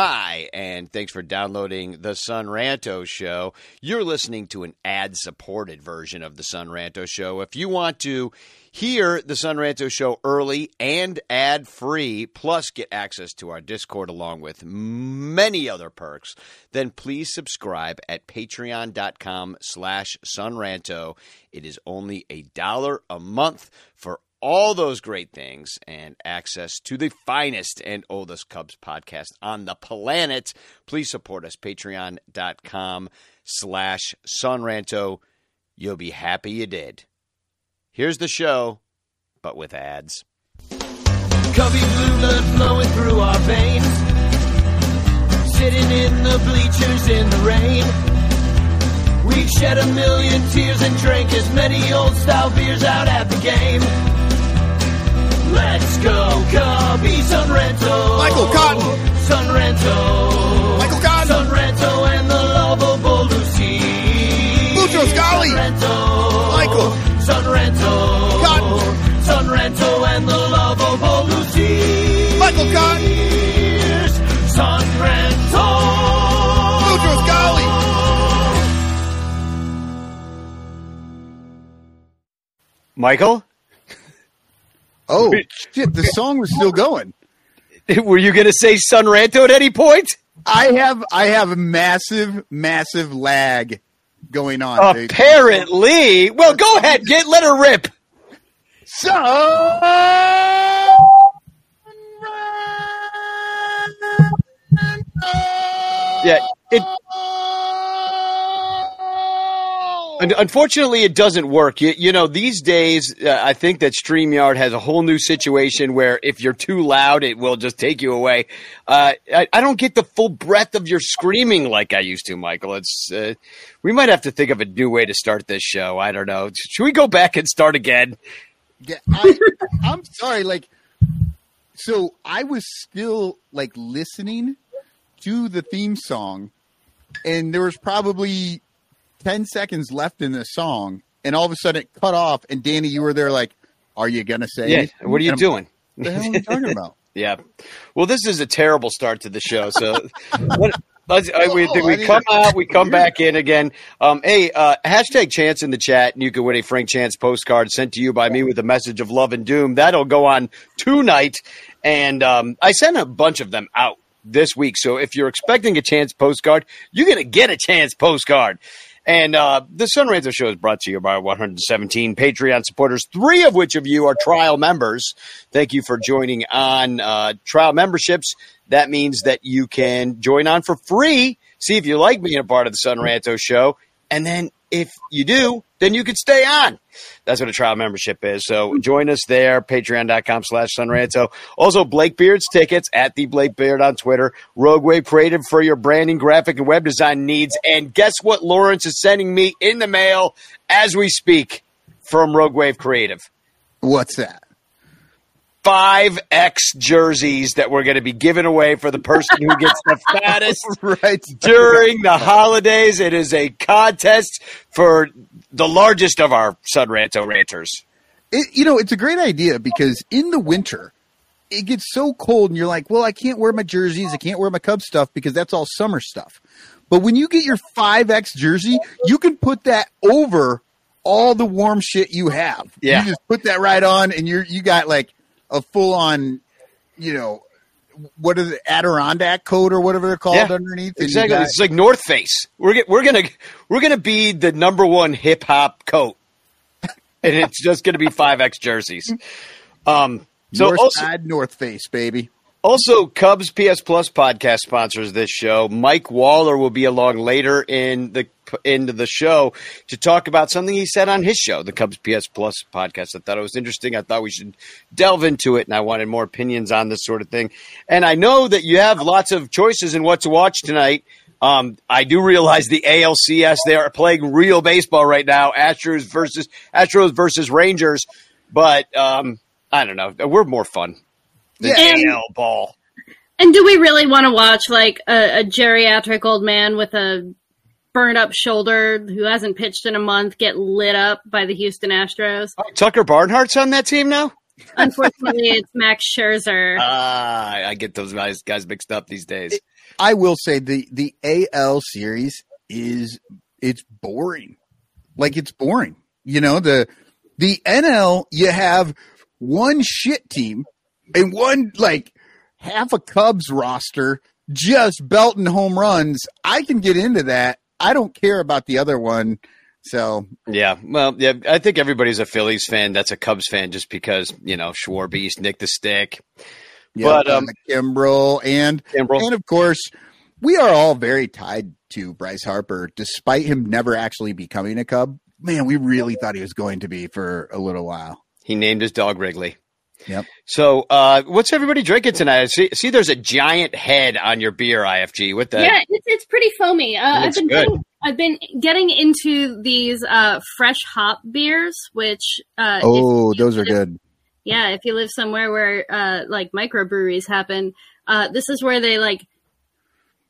Hi, and thanks for downloading the Son Ranto Show. You're listening to an ad supported version of the Son Ranto Show. If you want to hear the Son Ranto Show early and ad free, plus get access to our Discord along with many other perks, then please subscribe at patreon.com slash sonranto. It is only a dollar a month for all those great things and access to the finest and oldest Cubs podcast on the planet, please support us. Patreon.com slash Sonranto. You'll be happy you did. Here's the show, but with ads. Cubby blue blood flowing through our veins. Sitting in the bleachers in the rain. We've shed a million tears and drank as many old style beers out at the game. Let's go, Cubby Son Ranto. Michael Cotton. Son Ranto. Michael Cotton. Son Ranto and the lovable Lucy. Lucho Scali. Son Ranto. Michael. Son Ranto. Cotton. Son Ranto and the lovable Lucy. Michael Cotton. Son Ranto. Lucho Scali. Michael, Oh shit! The song was still going. were you going to say Sonranto at any point? I have I have a massive massive lag going on. Apparently. Well, go ahead. Get let her rip. So Yeah, it. Unfortunately, it doesn't work. You, you know, these days, uh, I think that StreamYard has a whole new situation where if you're too loud, it will just take you away. Uh, I, I don't get the full breadth of your screaming like I used to, Michael. It's uh, we might have to think of a new way to start this show. I don't know. Should we go back and start again? Yeah, I, I'm sorry. Like, so I was still like listening to the theme song, and there was probably ten seconds left in the song, and all of a sudden it cut off. And Danny, you were there, like, "Are you gonna say? Yeah. anything?" What are you And doing? What the hell are you talking about? Yeah. Well, this is a terrible start to the show. So, what, let's, I, we, Oh, I we come to- out, we come back in again. Um, hey, uh, hashtag chance in the chat, and you can win a Frank Chance postcard sent to you by me with a message of love and doom. That'll go on tonight. And um, I sent a bunch of them out this week. So if you're expecting a chance postcard, you're going to get a chance postcard. And uh, the Son Ranto Show is brought to you by 117 Patreon supporters, three of which of you are trial members. Thank you for joining on uh, trial memberships. That means that you can join on for free, see if you like being a part of the Son Ranto Show. And then if you do, then you can stay on. That's what a trial membership is. So hmm. join us there, patreon.com slash sonranto. Also, Blake Beard's tickets at the Blake Beard on Twitter. Rogue Wave Creative for your branding, graphic, and web design needs. And guess what Lawrence is sending me in the mail as we speak from Rogue Wave Creative? What's that? Five X jerseys that we're going to be giving away for the person who gets the fattest Right. during the holidays. It is a contest for the largest of our Son Ranto ranters. It, you know, it's a great idea because in the winter, it gets so cold, and you're like, well, I can't wear my jerseys, I can't wear my Cub stuff because that's all summer stuff. But when you get your 5X jersey, you can put that over all the warm shit you have. Yeah. You just put that right on, and you're you got like a full on, you know, what is it, Adirondack coat or whatever they're called Yeah, underneath. Exactly. got- It's like North Face. We're get, we're gonna we're gonna be the number one hip hop coat, and it's just gonna be five X jerseys. Um. So North also, North Face, baby. Also, Cubs PS Plus podcast sponsors this show. Mike Waller will be along later in the into the show to talk about something he said on his show, the Cubs PS Plus podcast. I thought it was interesting. I thought we should delve into it, and I wanted more opinions on this sort of thing. And I know that you have lots of choices in what to watch tonight. Um, I do realize the ALCS they are playing real baseball right now. Astros versus Astros versus Rangers, but um, I don't know. We're more fun than Yeah. AL ball. And do we really want to watch like a, a geriatric old man with a burned up shoulder who hasn't pitched in a month get lit up by the Houston Astros? Tucker Barnhart's on that team now. Unfortunately, it's Max Scherzer. Ah, I get those guys guys mixed up these days. I will say the the AL series is it's boring. Like it's boring. You know, the the NL you have one shit team and one like half a Cubs roster just belting home runs. I can get into that. I don't care about the other one. So Yeah, well, yeah, I think everybody's a Phillies fan. That's a Cubs fan just because you know Schwarbeast, Nick the Stick, yeah, But, um, Kimbrel and Kimbrel. and of course we are all very tied to Bryce Harper, despite him never actually becoming a Cub. Man, we really thought he was going to be for a little while. He named his dog Wrigley. Yep. So, uh, what's everybody drinking tonight? I see, see, there's a giant head on your beer, IFG. What the? yeah, it's, it's pretty foamy. Uh, I've been good. getting, I've been getting into these uh, fresh hop beers, which uh, Oh, if- those are good. Yeah, if you live somewhere where uh, like microbreweries happen, uh, this is where they like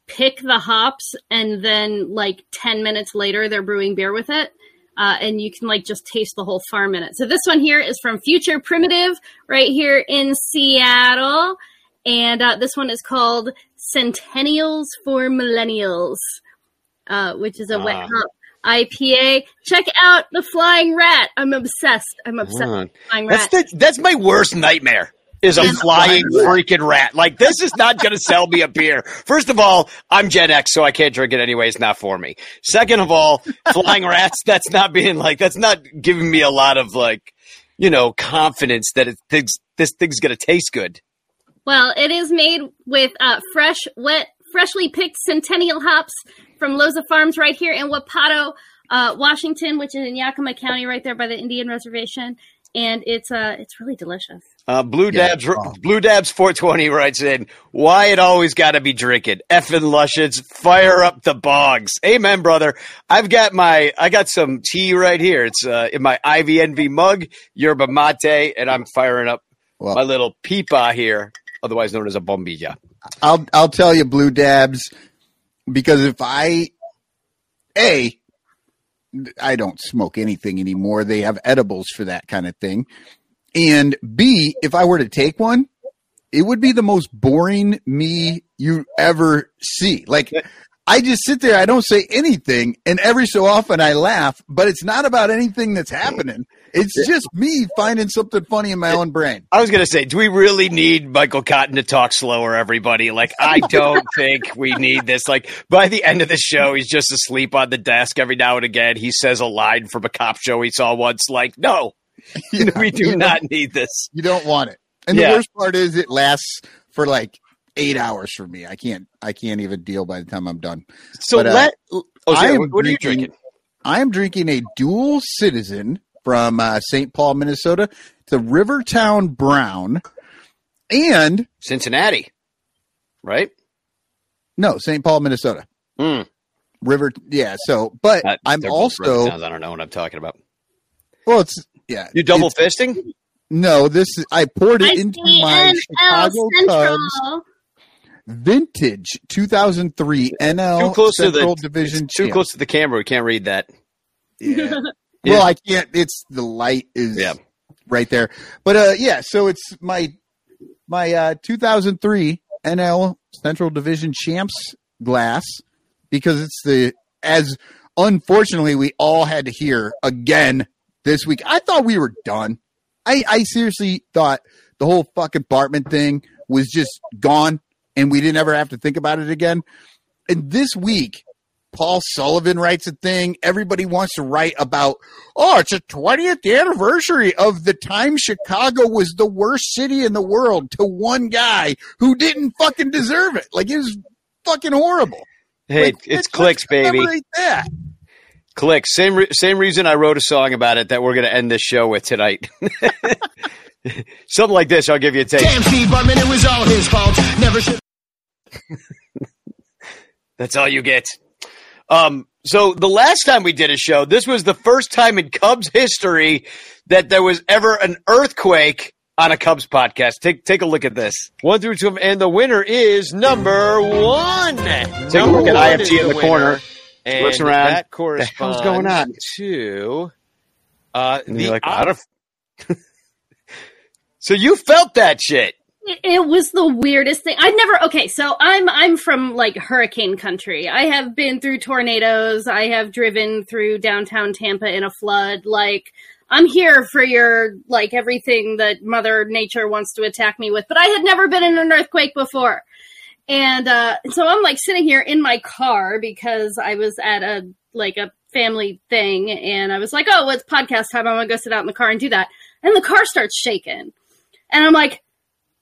pick the hops and then like 10 minutes later they're brewing beer with it. Uh, and you can like just taste the whole farm in it. So this one here is from Future Primitive right here in Seattle. And uh, this one is called Centennials for Millennials, uh, which is a wet Ah. hop IPA. Check out the Flying Rat. I'm obsessed. I'm obsessed Flying Rat. That's the, that's my worst nightmare. Is a flying freaking rat. Like this is not going to sell me a beer. First of all, I'm Gen X, so I can't drink it anyway. It's not for me. Second of all, flying rats. That's not being like. That's not giving me a lot of like, you know, confidence that it thinks this thing's going to taste good. Well, it is made with uh, fresh, wet, freshly picked Centennial hops from Loza Farms right here in Wapato, uh, Washington, which is in Yakima County, right there by the Indian Reservation. And it's uh, it's really delicious. Uh, Blue Yeah. Dabs, Blue Dabs 420 writes in, why it always got to be drinking. Effing luscious, fire up the bogs. Amen, brother. I've got my, I got some tea right here. It's uh, in my IVNV mug, yerba mate, and I'm firing up Well- my little pipa here, otherwise known as a bombilla. I'll I'll tell you, Blue Dabs, because if I a I don't smoke anything anymore. They have edibles for that kind of thing. And B, if I were to take one, it would be the most boring me you ever see. Like I just sit there, I don't say anything, and every so often I laugh, but it's not about anything that's happening. It's just me finding something funny in my own brain. I was going to say, do we really need Michael Cotton to talk slower, everybody? Like, I don't think we need this. Like, by the end of the show, he's just asleep on the desk every now and again. He says a line from a cop show he saw once. Like, no, Yeah, we do not need this. You don't want it. And Yeah. the worst part is it lasts for like eight hours for me. I can't I can't even deal by the time I'm done. So But, uh, let. Oh, I am what, what are you drinking- drinking? I am drinking a dual citizen from uh, St. Paul, Minnesota. It's a Rivertown Brown. And Cincinnati, right? no, St. Paul, Minnesota. Hmm. River yeah, so but Uh, I'm also Rivertowns. I don't know what I'm talking about. well it's yeah. You double fisting? No, this is I poured it into my ICNL Chicago Central. Cubs vintage 2003 NL Too close to Central the Division Too champ. close to the camera. We can't read that. Yeah. Yeah. Well, I can't. It's the light is Yeah. right there. But uh, yeah. So it's my my uh 2003 NL Central Division champs glass because it's the as unfortunately we all had to hear again this week. I thought we were done. I I seriously thought the whole fucking Bartman thing was just gone and we didn't ever have to think about it again. And this week Paul Sullivan writes a thing. Everybody wants to write about, oh, it's a 20th anniversary of the time Chicago was the worst city in the world to one guy who didn't fucking deserve it. Like, it was fucking horrible. Hey, Like, it's let's clicks, baby. That. Clicks. Same re- same reason I wrote a song about it that we're going to end this show with tonight. Something like this. I'll give you a taste. Damn Steve Bartman, it was all his fault. Never should. That's all you get. Um, so the last time we did a show, this was the first time in Cubs history that there was ever an earthquake on a Cubs podcast. Take take a look at this. One through two, and the winner is number one. Take a look at IFG in the corner. And Looks around. that The corresponds hell's going on? to uh, And the you're like, out out of. so you felt that shit. It, it was the weirdest thing. I'd never. Okay, so I'm I'm from like hurricane country. I have been through tornadoes. I have driven through downtown Tampa in a flood. Like I'm here for your like everything that Mother Nature wants to attack me with. But I had never been in an earthquake before. And uh, so I'm like sitting here in my car because I was at a like a family thing and I was like, oh, it's podcast time. I'm gonna go sit out in the car and do that. And the car starts shaking. And I'm like,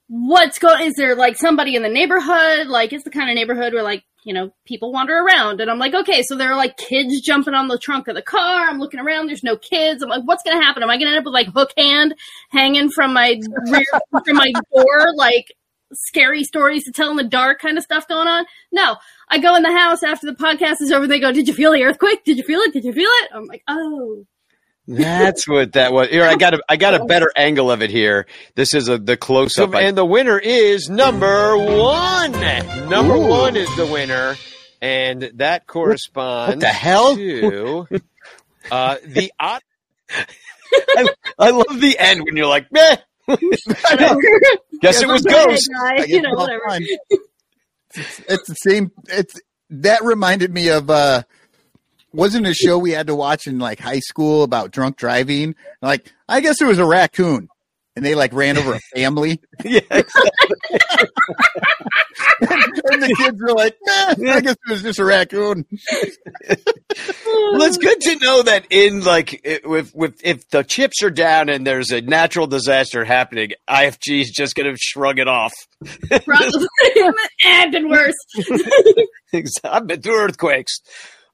what's going is there like somebody in the neighborhood? Like it's the kind of neighborhood where like, you know, people wander around. And I'm like, okay, so there are like kids jumping on the trunk of the car. I'm looking around, there's no kids. I'm like, what's gonna happen? Am I gonna end up with like hook hand hanging from my rear from my door, like scary stories to tell in the dark kind of stuff going on. No, I go in the house after the podcast is over. They go, "Did you feel the earthquake? Did you feel it? Did you feel it?" I'm like, "Oh." That's what that was. Here, I got a, I got a better angle of it here. This is a the close up, and the winner is number one. Number Ooh. one is the winner, and that corresponds. What the hell? To uh, the. I, I love the end when you're like, meh. Guess it was Ghost. you know, whatever. It's, it's, the same. It's that reminded me of. uh wasn't a show we had to watch in like high school about drunk driving. Like, I guess it was a raccoon and they like ran over a family. yeah, and, the kids were like, nah, I guess it was just a raccoon. well, it's good to know that in like if with if the chips are down and there's a natural disaster happening, IFG is just going to shrug it off. Probably, and been worse. I've been through earthquakes.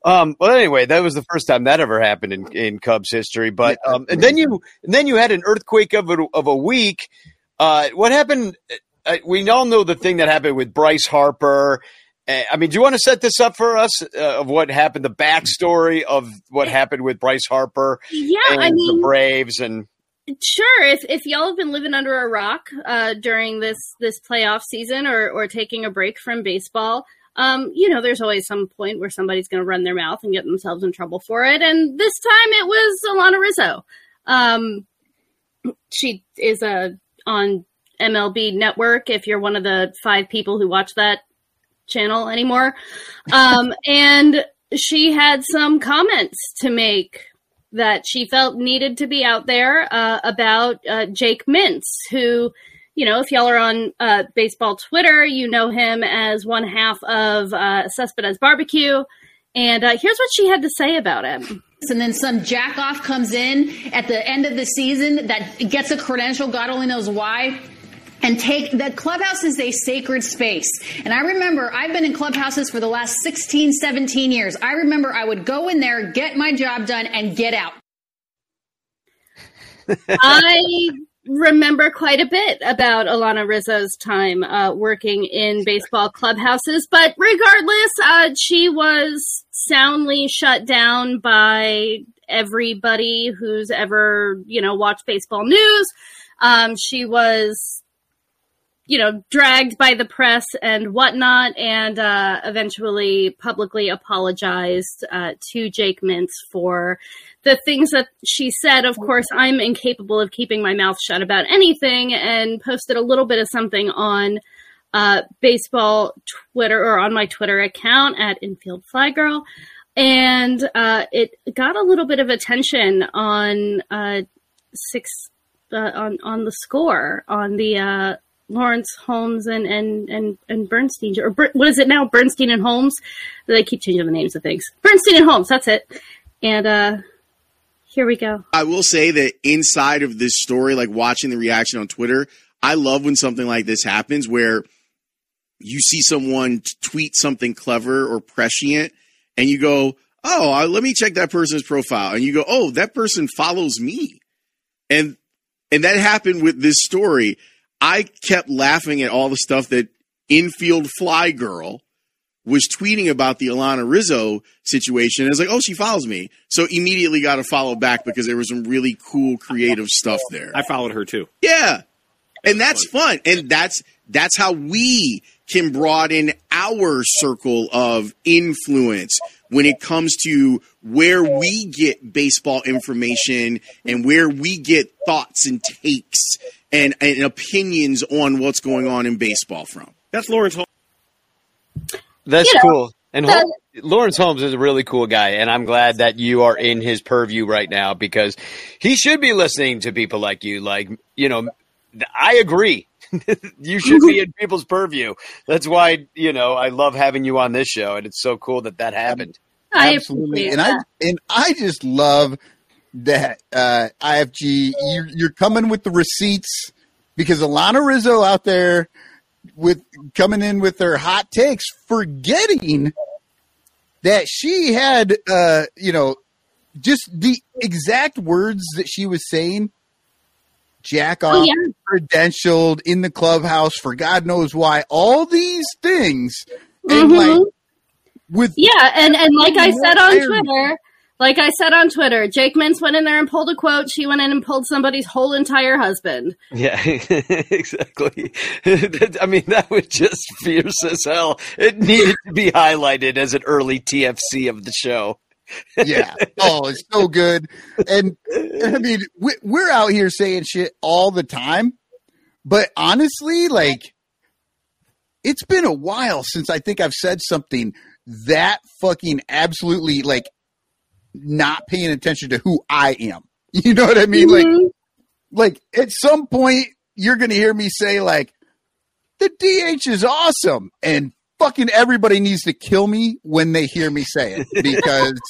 Um, well, anyway, that was the first time that ever happened in, in Cubs history. But um, and then you and then you had an earthquake of a, of a week. Uh, what happened? Uh, we all know the thing that happened with Bryce Harper. Uh, I mean, do you want to set this up for us uh, of what happened, the backstory of what happened with Bryce Harper? Yeah, I mean, the Braves and Sure. If if y'all have been living under a rock uh, during this this playoff season or or taking a break from baseball, um, you know, there's always some point where somebody's going to run their mouth and get themselves in trouble for it. And this time it was Alanna Rizzo. Um, she is a uh, on MLB Network. If you're one of the five people who watch that channel anymore, um, and she had some comments to make that she felt needed to be out there uh, about uh, Jake Mintz, who you know, if y'all are on uh, baseball Twitter, you know him as one half of uh, Cespedes Barbecue. And uh, here's what she had to say about him. And then some jack off comes in at the end of the season that gets a credential, God only knows why. And take the clubhouse is a sacred space. And I remember I've been in clubhouses for the last 16, 17 years. I remember I would go in there, get my job done, and get out. I remember quite a bit about Alanna Rizzo's time uh, working in baseball clubhouses, but regardless, uh, she was soundly shut down by everybody who's ever, you know, watched baseball news. Um, she was, you know, dragged by the press and whatnot, and uh, eventually publicly apologized uh, to Jake Mintz for the things that she said, of course, I'm incapable of keeping my mouth shut about anything, and posted a little bit of something on uh, baseball Twitter or on my Twitter account at Infield Fly Girl, and uh, it got a little bit of attention on uh, six uh, on on the score on the uh, Lawrence Holmes and and and and Bernstein or what is it now? Bernstein and Holmes. They keep changing the names of things. Bernstein and Holmes. That's it. And uh, here we go. I will say that inside of this story, like watching the reaction on Twitter, I love when something like this happens where you see someone tweet something clever or prescient and you go, Oh, let me check that person's profile. And you go, Oh, that person follows me. And, and that happened with this story. I kept laughing at all the stuff that infield fly girl was tweeting about the Alanna Rizzo situation. I was like, oh, she follows me. So immediately got to follow back because there was some really cool creative stuff there. I followed her too. Yeah. And that's fun. And that's that's how we can broaden our circle of influence. when it comes to where we get baseball information and where we get thoughts and takes and, and opinions on what's going on in baseball from. That's Lawrence. That's You know, cool. And that- Hol- Lawrence Holmes is a really cool guy, and I'm glad that you are in his purview right now because he should be listening to people like you. Like, you know, I agree. you should be in people's purview. That's why, you know, I love having you on this show, and it's so cool that that happened. I Absolutely, and I and I just love that uh, IFG. You're, you're coming with the receipts because Alanna Rizzo out there with coming in with their hot takes, forgetting that she had, uh, you know, just the exact words that she was saying. Jack off, Oh, yeah. credentialed in the clubhouse for God knows why. All these things, and Mhm. like with Yeah, and and like I said on Twitter, like I said on Twitter, Jake Mintz went in there and pulled a quote. She went in and pulled somebody's whole entire husband. Yeah, exactly. I mean, that was just fierce as hell. It needed to be highlighted as an early TFC of the show. yeah. Oh, it's so good. And I mean, we, we're out here saying shit all the time, but honestly, like, it's been a while since I think I've said something that fucking absolutely like not paying attention to who I am. You know what I mean? Like, Mhm. like at some point you're going to hear me say like the DH is awesome and fucking everybody needs to kill me when they hear me say it because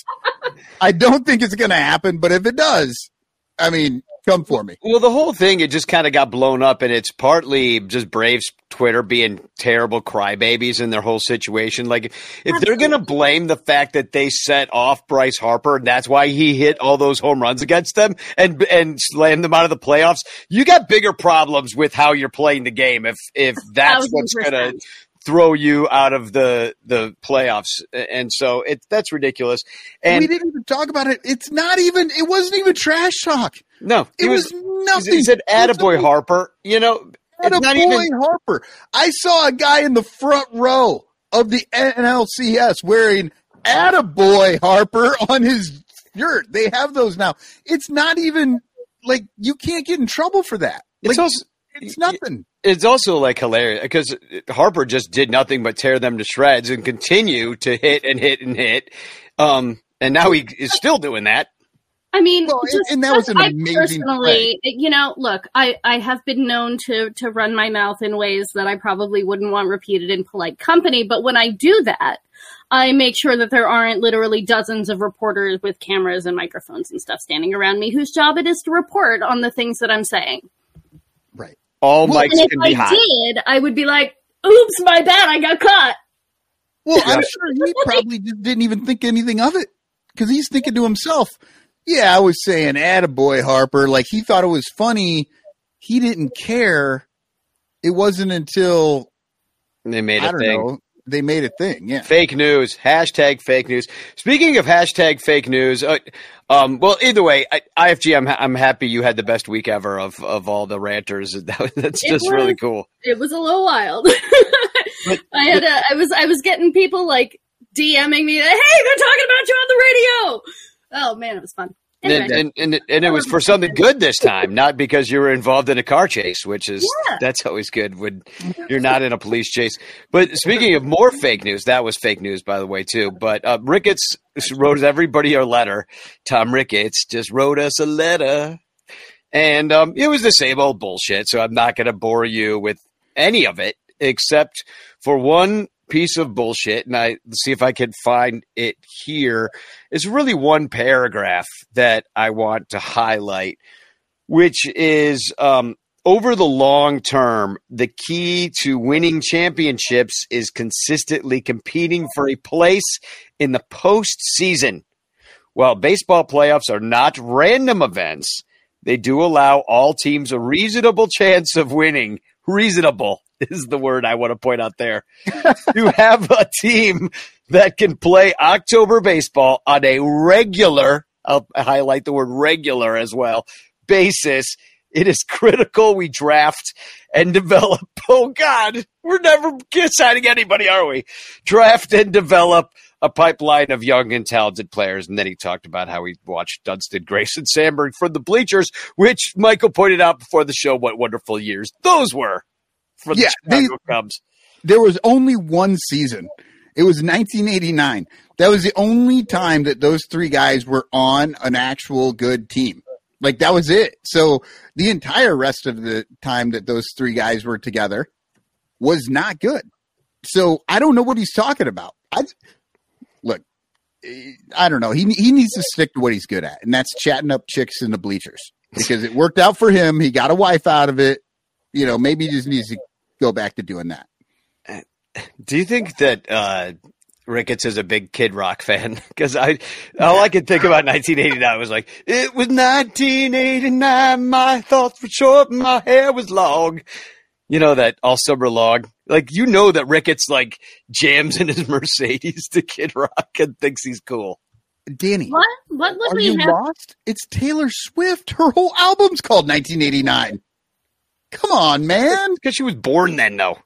I don't think it's going to happen but if it does I mean come for me. Well, the whole thing, it just kind of got blown up, and it's partly just Braves Twitter being terrible crybabies in their whole situation. Like, if they're going to blame the fact that they set off Bryce Harper, and that's why he hit all those home runs against them and and slammed them out of the playoffs, you got bigger problems with how you're playing the game. If if that's what's going to percent. Throw you out of the the playoffs, and so it that's ridiculous. And we didn't even talk about it. It's not even it wasn't even trash talk. no, It he was, was. nothing. He said, It "Attaboy Harper." You know, it's not even. Harper. I saw a guy in the front row of the NLCS wearing Attaboy Harper on his shirt. They have those now. It's not even like you can't get in trouble for that. It's also it's nothing. it's also like hilarious because Harper just did nothing but tear them to shreds and continue to hit and hit and hit. Um, and now he is still doing that. I mean, Well, and- just and that was an I amazing personally, you know, look, I, I have been known to to run my mouth in ways that I probably wouldn't want repeated in polite company, but when I do that, I make sure that there aren't literally dozens of reporters with cameras and microphones and stuff standing around me whose job it is to report on the things that I'm saying. Right. All Well, mics And if can I be hot. did, I would be like, "Oops, my bad, I got caught." Well, I'm sure he probably just didn't even think anything of it because he's thinking to himself, "Yeah, I was saying, attaboy Harper." Like he thought it was funny. He didn't care. It wasn't until They made I a don't thing. know they made a thing. Yeah. Fake news. Hashtag fake news. Speaking of hashtag fake news, uh, um, well, either way, I, IFG, I'm, I'm happy you had the best week ever of, of all the ranters. That, that's It just really cool. it was a little wild. I had a, I was I was getting people like DMing me that hey they're talking about you on the radio. Oh man, it was fun. Anyway, And, and, and, and it was for something good this time, not because you were involved in a car chase, which is Yeah. that's always good when you're not in a police chase. But speaking of more fake news, that was fake news, by the way, too. But uh, Ricketts wrote everybody a letter. Tom Ricketts just wrote us a letter, and um, it was the same old bullshit. So I'm not going to bore you with any of it, except for one piece of bullshit. And I see if I can find it here. It's really one paragraph that I want to highlight, which is um, over the long term, the key to winning championships is consistently competing for a place in the postseason. While baseball playoffs are not random events, they do allow all teams a reasonable chance of winning. Reasonable is the word I want to point out there. to have a team that can play October baseball on a regular, I'll highlight the word regular as well, basis It is critical we draft and develop. Oh God, we're never signing anybody, are we? Draft and develop a pipeline of young and talented players. And then he talked about how he watched Dunston, Grace, and Sandberg from the bleachers, which Michael pointed out before the show what wonderful years those were for the Yeah, they- Cubs. There was only one season. It was 1989. That was the only time that those three guys were on an actual good team. Like that was it. So the entire rest of the time that those three guys were together was not good. So I don't know what he's talking about. I look, I don't know. He he needs to stick to what he's good at, and that's chatting up chicks in the bleachers because it worked out for him. He got a wife out of it. You know, maybe he just needs to go back to doing that. Do you think that uh, Ricketts is a big Kid Rock fan? Because I, all I could think about 1989 was like, it was 1989. My thoughts were short, my hair was long. You know that all summer long. Like you know that Ricketts like jams in his Mercedes to Kid Rock and thinks he's cool. Danny, What? What would Are we you have? lost? It's Taylor Swift. Her whole album's called 1989. Come on, man. Because she was born then, though.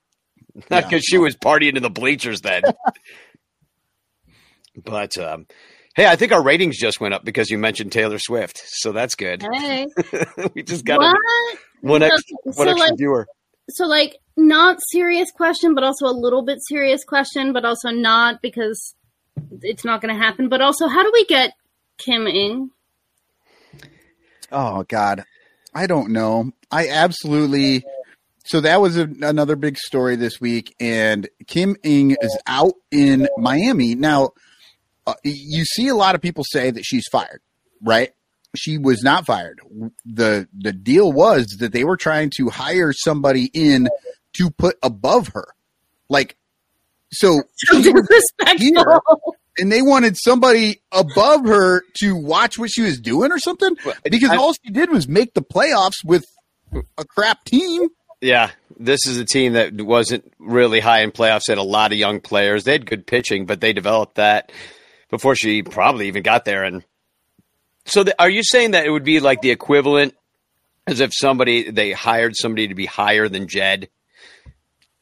Not Yeah. because she was partying in the bleachers then. but um, hey, I think our ratings just went up because you mentioned Taylor Swift, so that's good. Hey, we just got what? a, one extra, So- one so, extra like- viewer. So, like, not serious question, but also a little bit serious question, but also not because it's not going to happen. But also, how do we get Kim Ng? Oh God, I don't know. I absolutely. So that was a, another big story this week, and Kim Ng is out in Miami now. Uh, you see a lot of people say that she's fired, right? She was not fired. the The deal was that they were trying to hire somebody in to put above her, like so. So she disrespectful. and they wanted somebody above her to watch what she was doing or something because I- all she did was make the playoffs with a crap team. Yeah, this is a team that wasn't really high in playoffs. Had a lot of young players. They had good pitching, but they developed that before she probably even got there. And so, the, are you saying that it would be like the equivalent, as if somebody they hired somebody to be higher than Jed?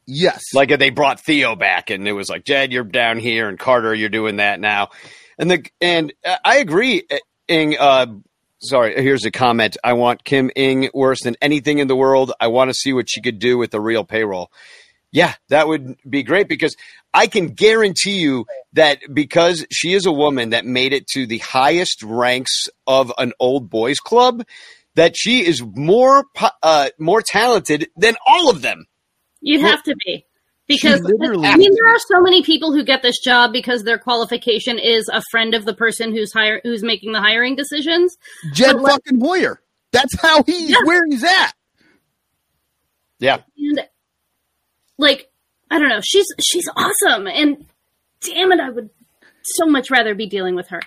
Yes, Like they brought Theo back, and it was like Jed, you're down here, and Carter, you're doing that now. And the and uh, I agree. uh, Ng, uh, sorry, here's a comment. I want Kim Ng worse than anything in the world. I want to see what she could do with the real payroll. Yeah, that would be great because I can guarantee you that because she is a woman that made it to the highest ranks of an old boys club, that she is more uh, more talented than all of them. You'd have to be. Because literally- I mean, there are so many people who get this job because their qualification is a friend of the person who's hire who's making the hiring decisions. Jed but let- fucking Hoyer. That's how he's Yeah. where he's at. Yeah, And like, I don't know, she's she's awesome, and damn it, I would so much rather be dealing with her.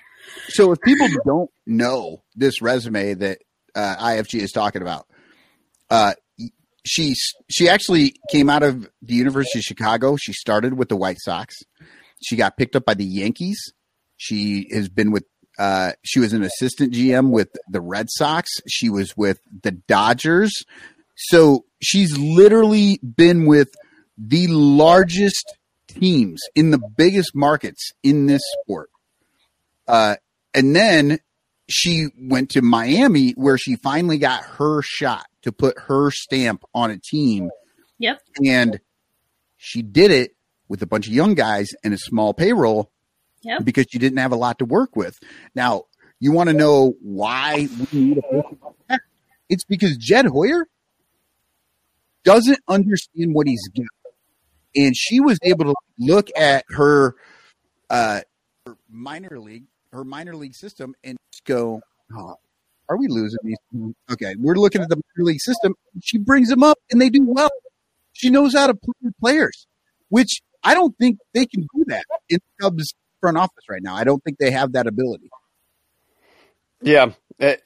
So if people don't know this resume that uh, IFG is talking about, uh, she she actually came out of the University of Chicago. She started with the White Sox. She got picked up by the Yankees. She has been with. Uh, she was an assistant GM with the Red Sox. She was with the Dodgers. So she's literally been with the largest teams in the biggest markets in this sport. Uh, and then she went to Miami where she finally got her shot to put her stamp on a team. Yep. And she did it with a bunch of young guys and a small payroll Yep. because she didn't have a lot to work with. Now, you want to know why we need a person like that? It's because Jed Hoyer doesn't understand what he's doing. And she was able to look at her uh her minor league, her minor league system and just go, oh, are we losing these? Okay, we're looking at the minor league system. She brings them up and they do well. She knows how to play players, which I don't think they can do that in Cubs front office right now. I don't think they have that ability. Yeah.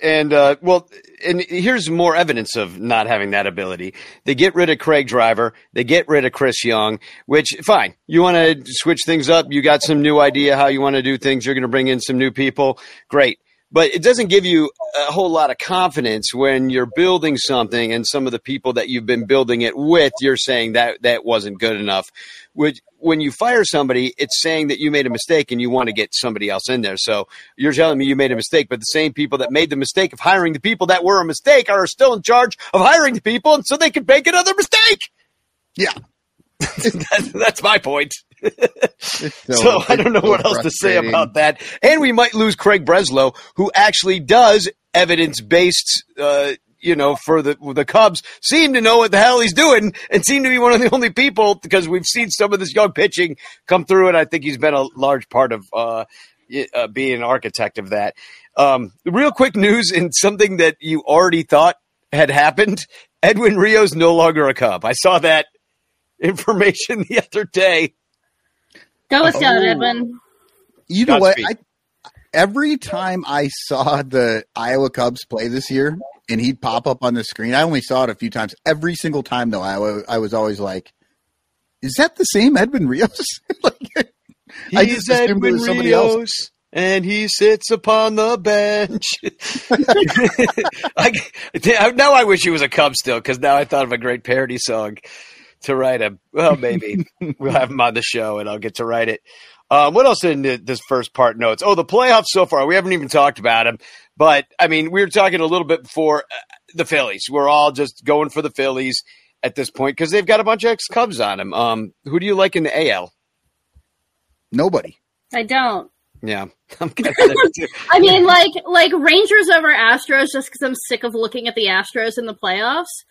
And, uh, well, and here's more evidence of not having that ability. They get rid of Craig Driver. They get rid of Chris Young, which, fine. You want to switch things up. You got some new idea how you want to do things. You're going to bring in some new people. Great. But it doesn't give you a whole lot of confidence when you're building something and some of the people that you've been building it with, you're saying that that wasn't good enough. Which when you fire somebody, it's saying that you made a mistake and you want to get somebody else in there. So you're telling me you made a mistake, but the same people that made the mistake of hiring the people that were a mistake are still in charge of hiring the people, and so they can make another mistake. Yeah. That's, that's my point. So I don't know so what else to say about that. And we might lose Craig Breslow, who actually does evidence based, uh, you know, for the the Cubs, seem to know what the hell he's doing, and seem to be one of the only people because we've seen some of this young pitching come through, and I think he's been a large part of uh, uh, being an architect of that. Um, real quick news and something that you already thought had happened: Edwin Rios no longer a Cub. I saw that information the other day. Go with God, Oh. Edwin. You know what? I, every time I saw the Iowa Cubs play this year, and he'd pop up on the screen, I only saw it a few times. Every single time, though, I, I was always like, "Is that the same Edwin Rios?" like, I just assumed it was somebody else. and he sits upon the bench. I, now I wish he was a Cub still, because now I thought of a great parody song to write him. Well, maybe we'll have him on the show, and I'll get to write it. Um, what else in this first part notes? Oh, the playoffs so far. We haven't even talked about them, but I mean, we were talking a little bit before uh, the Phillies. We're all just going for the Phillies at this point because they've got a bunch of ex Cubs on them. Um, who do you like in the AL? Nobody. I don't. Yeah, I'm I mean, like like Rangers over Astros, just because I'm sick of looking at the Astros in the playoffs.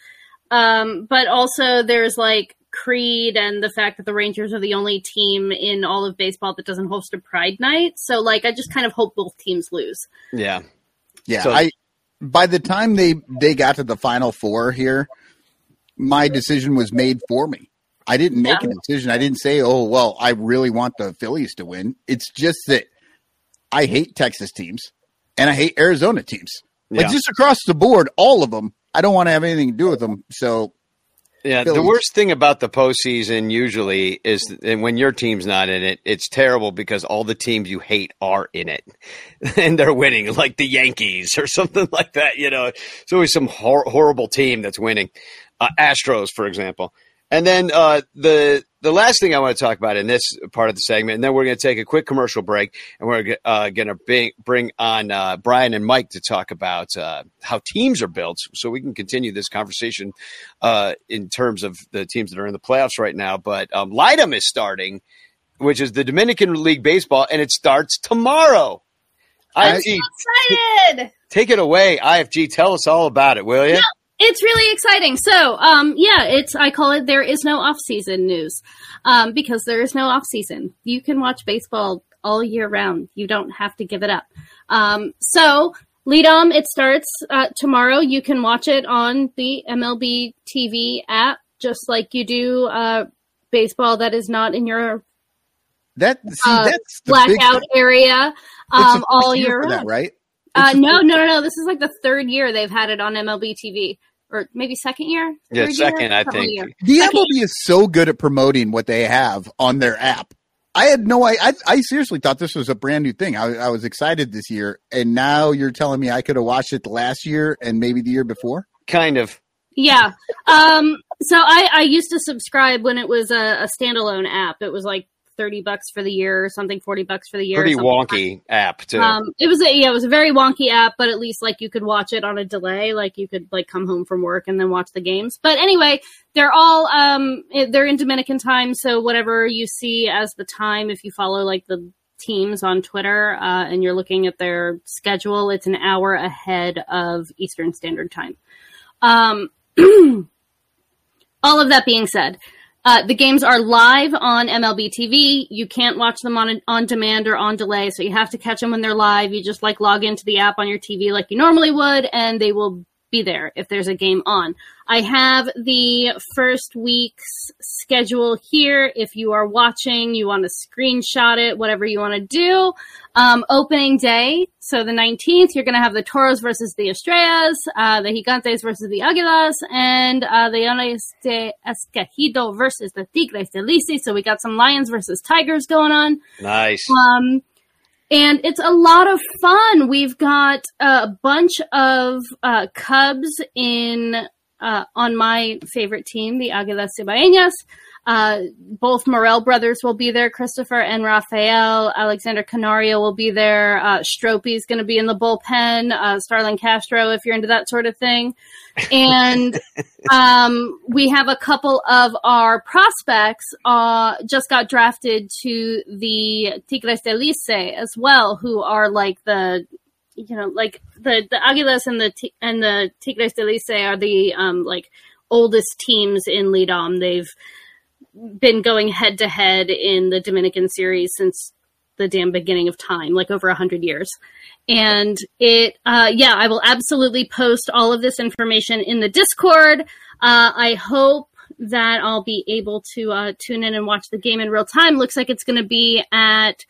Um, but also, there's like Creed and the fact that the Rangers are the only team in all of baseball that doesn't host a Pride Night. So, like, I just kind of hope both teams lose. yeah. Yeah, So- I. By the time they they got to the final four here, my decision was made for me. I didn't make Yeah. a decision. I didn't say, "Oh, well, I really want the Phillies to win." It's just that I hate Texas teams and I hate Arizona teams. Like Yeah. just across the board, all of them. I don't want to have anything to do with them. So Yeah, the worst thing about the postseason usually is and when your team's not in it, it's terrible because all the teams you hate are in it, and they're winning, like the Yankees or something like that. You know, it's always some hor- horrible team that's winning. Uh, Astros, for example, and then uh, the the last thing I want to talk about in this part of the segment, and then we're going to take a quick commercial break, and we're uh, going to bring, bring on uh, Brian and Mike to talk about uh, how teams are built, so we can continue this conversation uh, in terms of the teams that are in the playoffs right now. But um, is starting, which is the Dominican League Baseball, and it starts tomorrow. I- IFG, Excited! take it away. IFG, tell us all about it, will you? It's really exciting. So, um, yeah, it's I call it there is no off season news, um, because there is no off season. You can watch baseball all year round. You don't have to give it up. Um, so, LIDOM, it starts uh, tomorrow. You can watch it on the MLB TV app, just like you do uh, baseball that is not in your that see, uh, that's blackout area um, all year year that, round. right? Uh, no, no, no, no. This is like the third year they've had it on MLB TV, or maybe second year. Yeah, Third year? second, I Couple think. year. The Second MLB is so good at promoting what they have on their app. I had no I I, I seriously thought this was a brand new thing. I, I was excited this year, and now you're telling me I could have watched it the last year and maybe the year before. Kind of. Yeah. Um, so I, I used to subscribe when it was a, a standalone app. It was like thirty bucks for the year or something, forty bucks for the year. Pretty wonky app, too. Um, it was a yeah, it was a very wonky app, but at least like you could watch it on a delay. Like you could like come home from work and then watch the games. But anyway, they're all um they're in Dominican time, so whatever you see as the time, if you follow like the teams on Twitter uh, and you're looking at their schedule, it's an hour ahead of Eastern Standard Time. Um, all of that being said, uh, the games are live on MLB TV. You can't watch them on on demand or on delay, so you have to catch them when they're live. You just like log into the app on your TV like you normally would, and they will be there if there's a game on. I have the first week's schedule here. If you are watching, you want to screenshot it, whatever you want to do. Um, opening day, so the 19th, you're going to have the Toros versus the Estrellas, uh, the Gigantes versus the Águilas, and uh, the Leones de Escogido versus the Tigres de Licey. So we got some Lions versus Tigers going on. nice. Um, and it's a lot of fun. We've got a bunch of uh, Cubs in uh, on my favorite team, the Águilas Cibaeñas. Uh, both Morel brothers will be there. Christopher and Rafael. Alexander Canario will be there. Uh, Stropey's going to be in the bullpen. Uh, Starlin Castro, if you're into that sort of thing. And um, we have a couple of our prospects uh, just got drafted to the Tigres del Licey as well, who are like the you know, like the the Aguilas and the and the Tigres del are the um like oldest teams in LIDOM. They've been going head to head in the Dominican series since the damn beginning of time, like over a hundred years. And it, uh, yeah, I will absolutely post all of this information in the Discord. Uh, I hope that I'll be able to uh, tune in and watch the game in real time. Looks like it's going to be at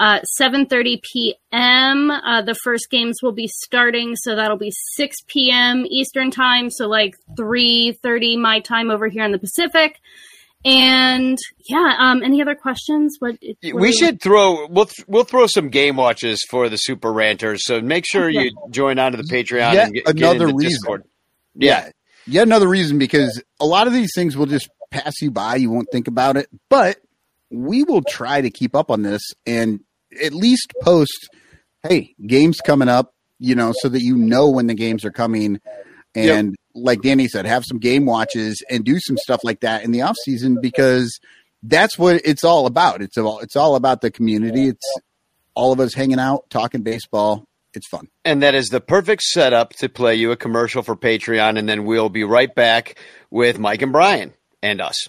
uh, 7:30 p.m. Uh, the first games will be starting, so that'll be 6 p.m. Eastern time, so like 3:30 my time over here in the Pacific. And yeah, um, any other questions? What, what We should throw we'll th- we'll throw some game watches for the super ranters. So make sure Okay. you join onto the Patreon Yet and get, another get reason. Discord. Yeah. Yet another reason because a lot of these things will just pass you by. You won't think about it, but we will try to keep up on this and at least post, hey, games coming up, you know, so that you know when the games are coming. And like Danny said, have some game watches and do some stuff like that in the off season because that's what it's all about. It's all it's all about the community. It's all of us hanging out, talking baseball. It's fun. And that is the perfect setup to play you a commercial for Patreon, and then we'll be right back with Mike and Brian and us.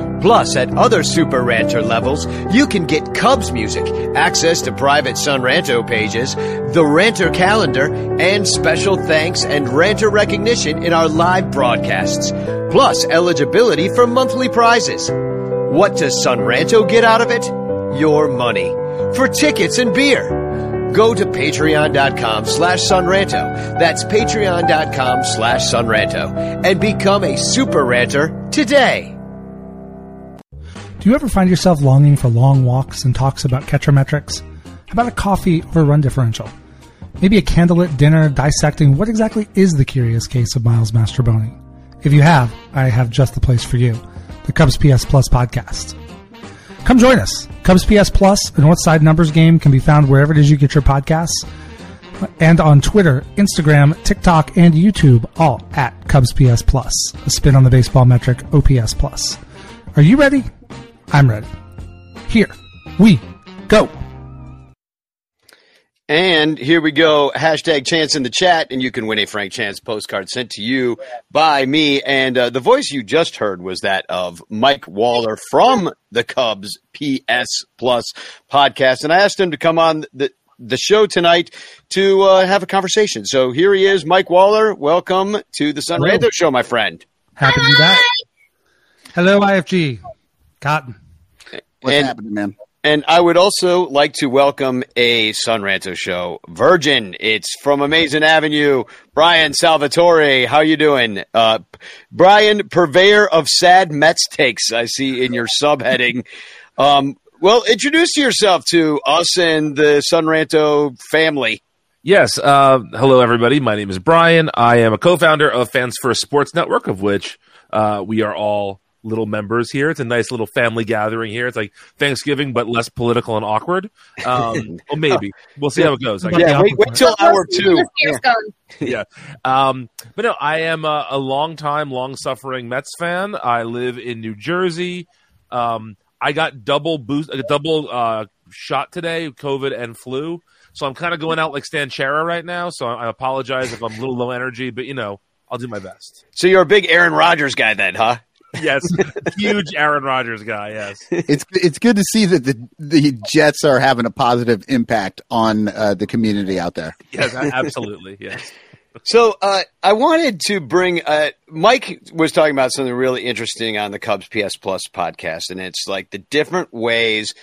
Plus, at other Super Ranter levels, you can get Cubs music, access to private Son Ranto pages, the Ranter calendar, and special thanks and Ranter recognition in our live broadcasts. Plus, eligibility for monthly prizes. What does Son Ranto get out of it? Your money. For tickets and beer. Go to patreon.com slash sonranto. That's patreon.com slash sonranto. And become a super ranter today. Do you ever find yourself longing for long walks and talks about metrics? How about a coffee over run differential? Maybe a candlelit dinner dissecting what exactly is the curious case of Miles Mastrobuoni? If you have, I have just the place for you the Cubs PS Plus podcast. Come join us. Cubs PS Plus, a Northside numbers game, can be found wherever it is you get your podcasts. And on Twitter, Instagram, TikTok, and YouTube, all at Cubs PS Plus, a spin on the baseball metric OPS Plus. Are you ready? I'm ready. Here we go. And here we go. Hashtag chance in the chat, and you can win a Frank Chance postcard sent to you by me. And uh, the voice you just heard was that of Mike Waller from the Cubs PS Plus podcast. And I asked him to come on the, the show tonight to uh, have a conversation. So here he is, Mike Waller. Welcome to the Son Hello. Ranto Show, my friend. Happy to be back. Hello, IFG. Cotton. What's And- happening, man? And I would also like to welcome a Son Ranto show, Virgin. It's from Amazing Avenue. Brian Salvatore, how you doing? Uh, Brian, purveyor of sad Mets takes. I see in your subheading. Um, well, introduce yourself to us and the Son Ranto family. Yes. Uh, hello, everybody. My name is Brian. I am a co-founder of Fans First Sports Network, of which uh, we are all little members here. It's a nice little family gathering here. It's like Thanksgiving, but less political and awkward. Um, well, maybe we'll see how it goes. I. Yeah, wait, wait till hour two. Yeah. yeah. Um, but no, I am a, a long time, long suffering Mets fan. I live in New Jersey. Um, I got double boost, a double uh, shot today, COVID and flu. So I'm kind of going out like Stan Chera right now. So I apologize if I'm a little low energy, but you know, I'll do my best. So you're a big Aaron Rodgers guy then, huh? Yes, huge Aaron Rodgers guy. Yes. It's it's good to see that the the Jets are having a positive impact on uh, the community out there. Yes, absolutely. Yes. So uh, I wanted to bring uh, Mike was talking about something really interesting on the Cubs PS Plus podcast, and it's like the different ways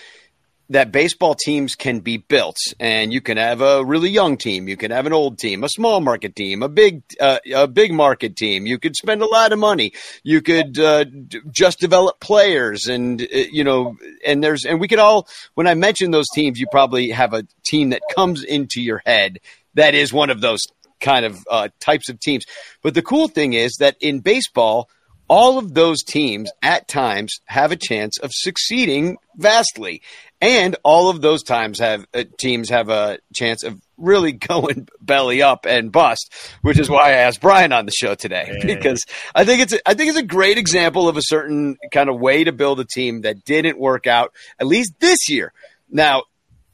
that baseball teams can be built. And you can have a really young team, you can have an old team, a small market team, a big uh, a big market team. You could spend a lot of money. You could uh, d- just develop players, and uh, you know, and there's and we could all. When I mention those teams, you probably have a team that comes into your head that is one of those kind of uh, types of teams. But the cool thing is that in baseball, all of those teams at times have a chance of succeeding vastly, and all of those times have uh, teams have a chance of really going belly up and bust, which is why I asked Brian on the show today because I think it's a, I think it's a great example of a certain kind of way to build a team that didn't work out at least this year. Now,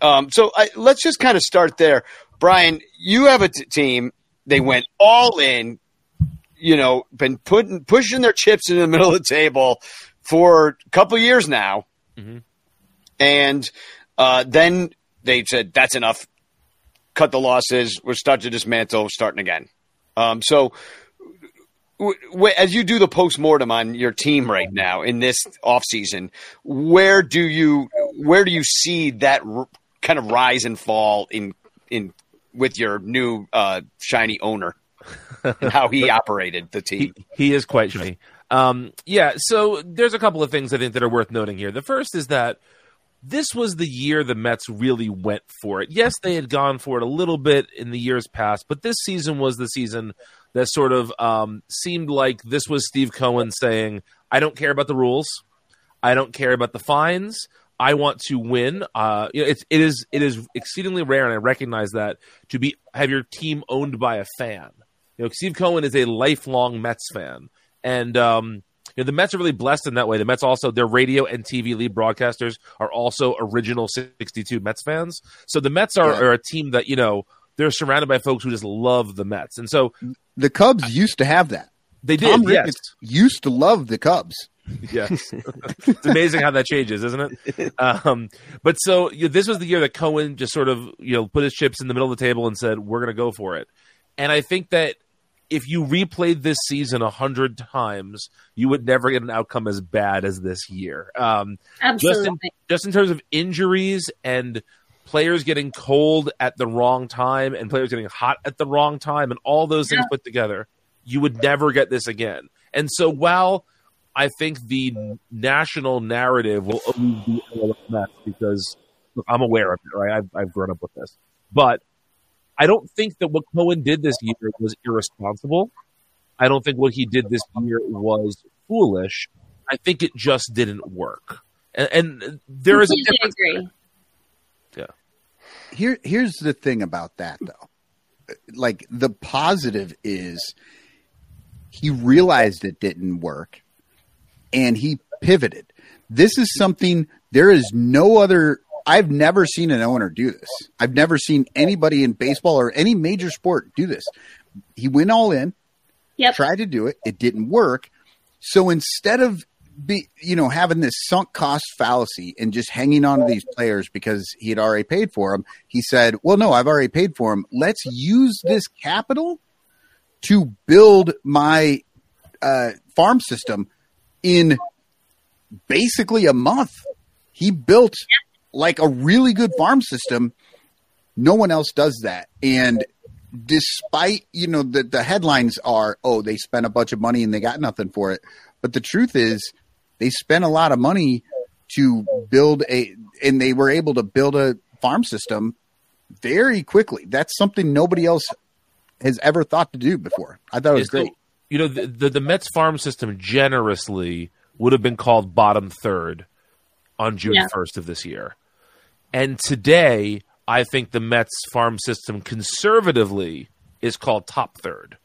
um, so I, let's just kind of start there. Brian, you have a t- team. They went all in. You know, been putting pushing their chips in the middle of the table for a couple years now, Mhm. And uh, then they said that's enough. Cut the losses. We're starting to dismantle. Starting again. Um, so, w- w- as you do the post mortem on your team right now in this off season, where do you where do you see that r- kind of rise and fall in in with your new uh, shiny owner and how he operated the team? He is quite shiny. Um, yeah, so there's a couple of things I think that are worth noting here. The first is that this was the year the Mets really went for it. Yes, they had gone for it a little bit in the years past, but this season was the season that sort of um, seemed like this was Steve Cohen saying, I don't care about the rules. I don't care about the fines. I want to win. Uh, you know, it's it is it is exceedingly rare, and I recognize that to be have your team owned by a fan. You know, Steve Cohen is a lifelong Mets fan, and um, you know, the Mets are really blessed in that way. The Mets also their radio and TV lead broadcasters are also original '62 Mets fans. So the Mets are, Yeah. are a team that you know they're surrounded by folks who just love the Mets, and so The Cubs used to have that. they did. Tom yes, used to love the Cubs. yes. it's amazing how that changes, isn't it? Um, but so you know, this was the year that Cohen just sort of you know put his chips in the middle of the table and said, "We're going to go for it." And I think that if you replayed this season a hundred times, you would never get an outcome as bad as this year. Um, just in, Absolutely. just in terms of injuries and players getting cold at the wrong time and players getting hot at the wrong time and all those things Yeah. put together, you would never get this again. And so while I think the national narrative will always be all Mets because look, I'm aware of it, right? I've, I've grown up with this. But I don't think that what Cohen did this year was irresponsible. I don't think what he did this year was foolish. I think it just didn't work. And, and there is a Completely difference. agree. Here, here's the thing about that though. Like the positive is he realized it didn't work and he pivoted. This is something there is no other I've never seen an owner do this. I've never seen anybody in baseball or any major sport do this. He went all in, Yep. tried to do it, it didn't work. So instead of be you know having this sunk cost fallacy and just hanging on to these players because he had already paid for them, he said, "Well, no, I've already paid for them. Let's use this capital to build my uh, farm system in basically a month." He built like a really good farm system. No one else does that, and despite you know the the headlines are oh they spent a bunch of money and they got nothing for it but the truth is they spent a lot of money to build a and they were able to build a farm system very quickly. That's something nobody else has ever thought to do before. I thought it was So, great. you know, the, the the Mets farm system generously would have been called bottom third on June Yeah. first of this year, and today I think the Mets farm system conservatively is called top third.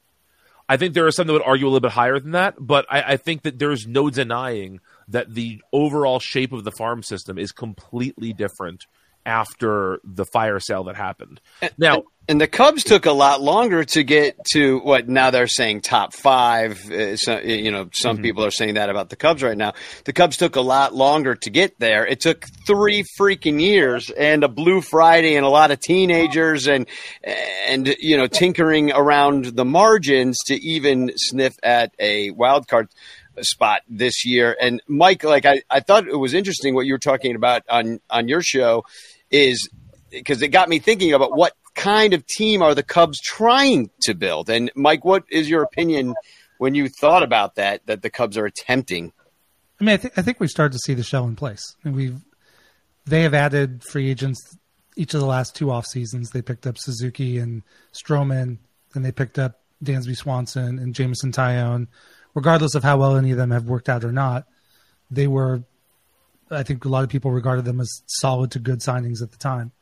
I think there are some that would argue a little bit higher than that, but I, I think that there's no denying that the overall shape of the farm system is completely different after the fire sale that happened. Now, And the Cubs took a lot longer to get to what now they're saying top five. Uh, so, you know, some Mm-hmm. people are saying that about the Cubs right now. The Cubs took a lot longer to get there. It took three freaking years and a Blue Friday and a lot of teenagers and and you know tinkering around the margins to even sniff at a wild card spot this year. And Mike, like I, I thought it was interesting what you were talking about on on your show is because it got me thinking about what kind of team are the Cubs trying to build. And Mike, what is your opinion when you thought about that that the Cubs are attempting? I mean, I, th- I think we started to see the shell in place. And we've they have added free agents each of the last two off seasons. They picked up Suzuki and Stroman, then they picked up Dansby Swanson and Jameson Taillon. Regardless of how well any of them have worked out or not, they were, I think, a lot of people regarded them as solid to good signings at the time.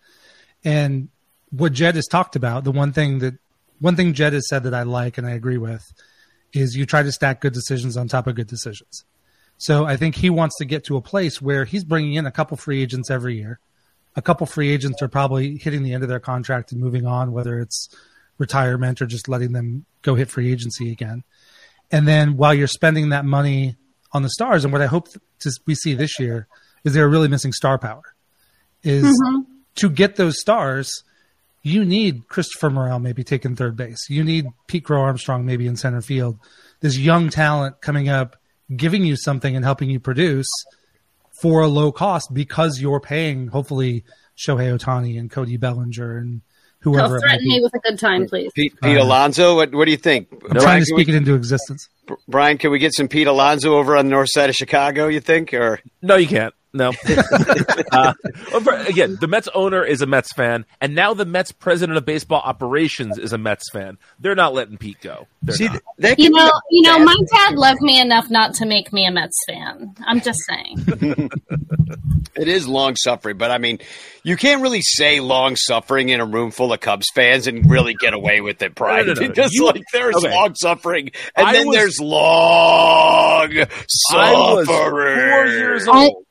And what Jed has talked about, the one thing that one thing Jed has said that I like and I agree with, is you try to stack good decisions on top of good decisions. So I think he wants to get to a place where he's bringing in a couple free agents every year. A couple free agents are probably hitting the end of their contract and moving on, whether it's retirement or just letting them go hit free agency again. And then while you're spending that money on the stars, and what I hope to we see this year is they're really missing star power. Is mm-hmm. to get those stars, you need Christopher Morel maybe taking third base. You need Pete Crow Armstrong maybe in center field. This young talent coming up, giving you something and helping you produce for a low cost because you're paying hopefully Shohei Ohtani and Cody Bellinger and whoever. Don't threaten me with a good time, please. Pete, Pete Alonso, what, what do you think? I'm Brian, trying to can we- speak it into existence. Brian, can we get some Pete Alonso over on the north side of Chicago? You think, or No, you can't. No. uh, for- again, the Mets owner is a Mets fan, and now the Mets president of baseball operations is a Mets fan. They're not letting Pete go. They're see not. that You know, you know, my dad loved me enough not to make me a Mets fan. I'm just saying. It is long suffering, but I mean, you can't really say long suffering in a room full of Cubs fans and really get away with it, Brian. No, no, no. Because You- like there's okay. long suffering, and I then was- there's long suffering. I was suffering. four years old.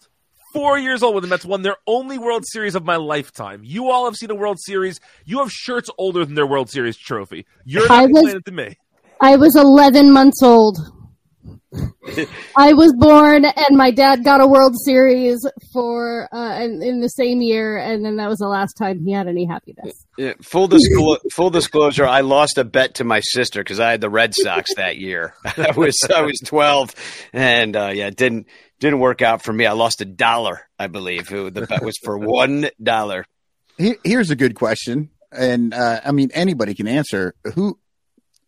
Four years old when the Mets won their only World Series of my lifetime. You all have seen a World Series. You have shirts older than their World Series trophy. You're I not was- it to me. I was 11 months old. I was born, and my dad got a World Series for uh, in, in the same year, and then that was the last time he had any happiness. Yeah, full disclosure, full disclosure, I lost a bet to my sister because I had the Red Sox that year. I was I was twelve, and uh, yeah, didn't didn't work out for me. I lost a dollar, I believe. It- the bet was for one dollar. Here's a good question, and uh, I mean anybody can answer. Who,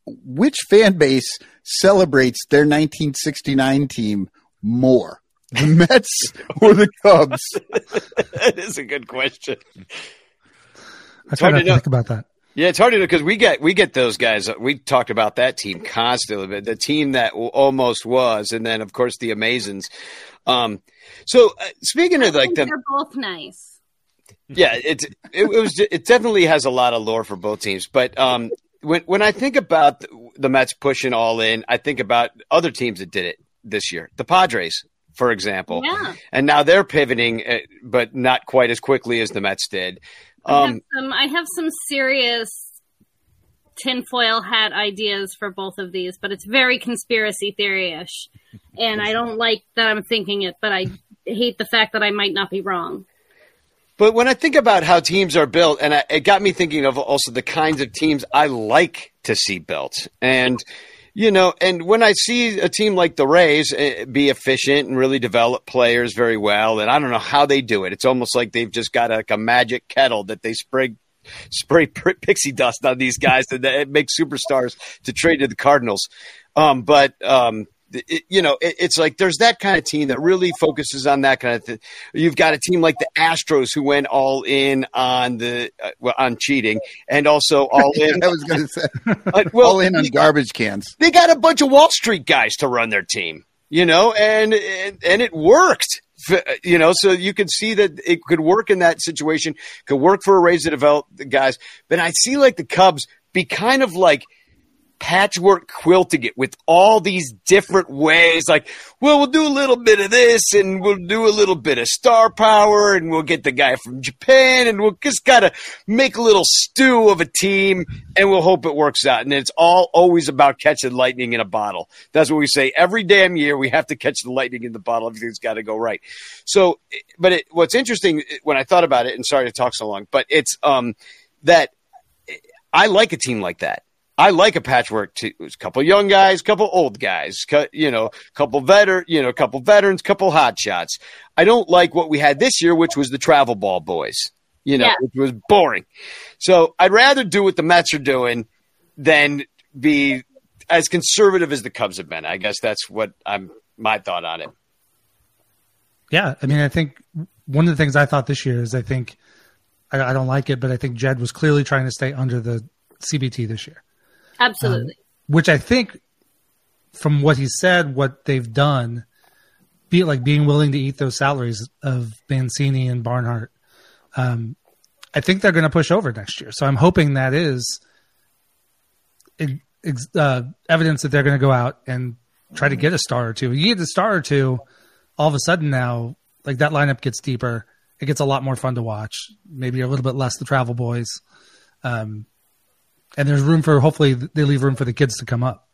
which fan base celebrates their 1969 team more, the Mets or the Cubs? that is a good question. I try hard to to think about that. Yeah, it's hard to know because we get we get those guys. We talked about that team constantly, but the team that w- almost was, and then of course the Amazons. Um, so uh, speaking of like the they're both nice. yeah, it's it, it was it definitely has a lot of lore for both teams. But um, when when I think about the Mets pushing all in, I think about other teams that did it this year. The Padres, for example, Yeah. and now they're pivoting, uh, but not quite as quickly as the Mets did. I have Um, some, I have some serious tinfoil hat ideas for both of these, but it's very conspiracy theory ish. And I don't like that I'm thinking it, but I hate the fact that I might not be wrong. But when I think about how teams are built, and I, it got me thinking of also the kinds of teams I like to see built. And, you know, and when I see a team like the Rays eh, be efficient and really develop players very well, and I don't know how they do it. It's almost like they've just got like a magic kettle that they spray spray pixie dust on these guys that, make superstars to trade to the Cardinals. Um, but um, it, you know, it, it's like there's that kind of team that really focuses on that kind of thing. You've got a team like the Astros who went all in on the uh, well, on cheating and also all in. I was going to say, uh, well, all in on garbage cans. They got a bunch of Wall Street guys to run their team, you know, and and, and it worked. You know, so you can see that it could work in that situation, could work for a Rays to develop the guys. But I see like the Cubs be kind of like patchwork quilting it with all these different ways. Like, well, we'll do a little bit of this and we'll do a little bit of star power and we'll get the guy from Japan and we'll just gotta make a little stew of a team and we'll hope it works out. And it's all always about catching lightning in a bottle. That's what we say every damn year. We have to catch the lightning in the bottle. Everything's got to go right. So, but it, what's interesting when I thought about it, and sorry to talk so long, but it's um that I like a team like that. I like a patchwork team. A couple young guys, a couple old guys, cu- you know, couple veteran, you know, couple veterans, couple hot shots. I don't like what we had this year, which was the travel ball boys, you know, Yeah. which was boring. So I'd rather do what the Mets are doing than be as conservative as the Cubs have been. I guess that's what I'm my thought on it. Yeah, I mean, I think one of the things I thought this year is I think I, I don't like it, but I think Jed was clearly trying to stay under the CBT this year, Absolutely. which I think, from what he said, what they've done, be like being willing to eat those salaries of Mancini and Barnhart, um, I think they're going to push over next year. So I'm hoping that is uh, evidence that they're going to go out and try to get a star or two. You get a star or two, all of a sudden now, like that lineup gets deeper. It gets a lot more fun to watch. Maybe a little bit less the travel boys, um, and there's room for hopefully they leave room for the kids to come up.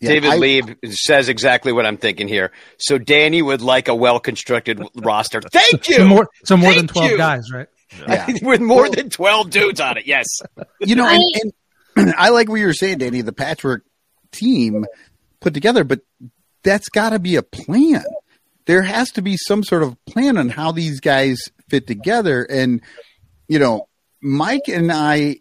Yeah, David I- Lieb says exactly what I'm thinking here. So Danny would like a well constructed roster. Thank you. So more, so more than twelve you. guys, right? Yeah. with more than 12 dudes on it. Yes. You know, and, and I like what you were saying, Danny, the patchwork team put together, but that's got to be a plan. There has to be some sort of plan on how these guys fit together. And, you know, Mike and I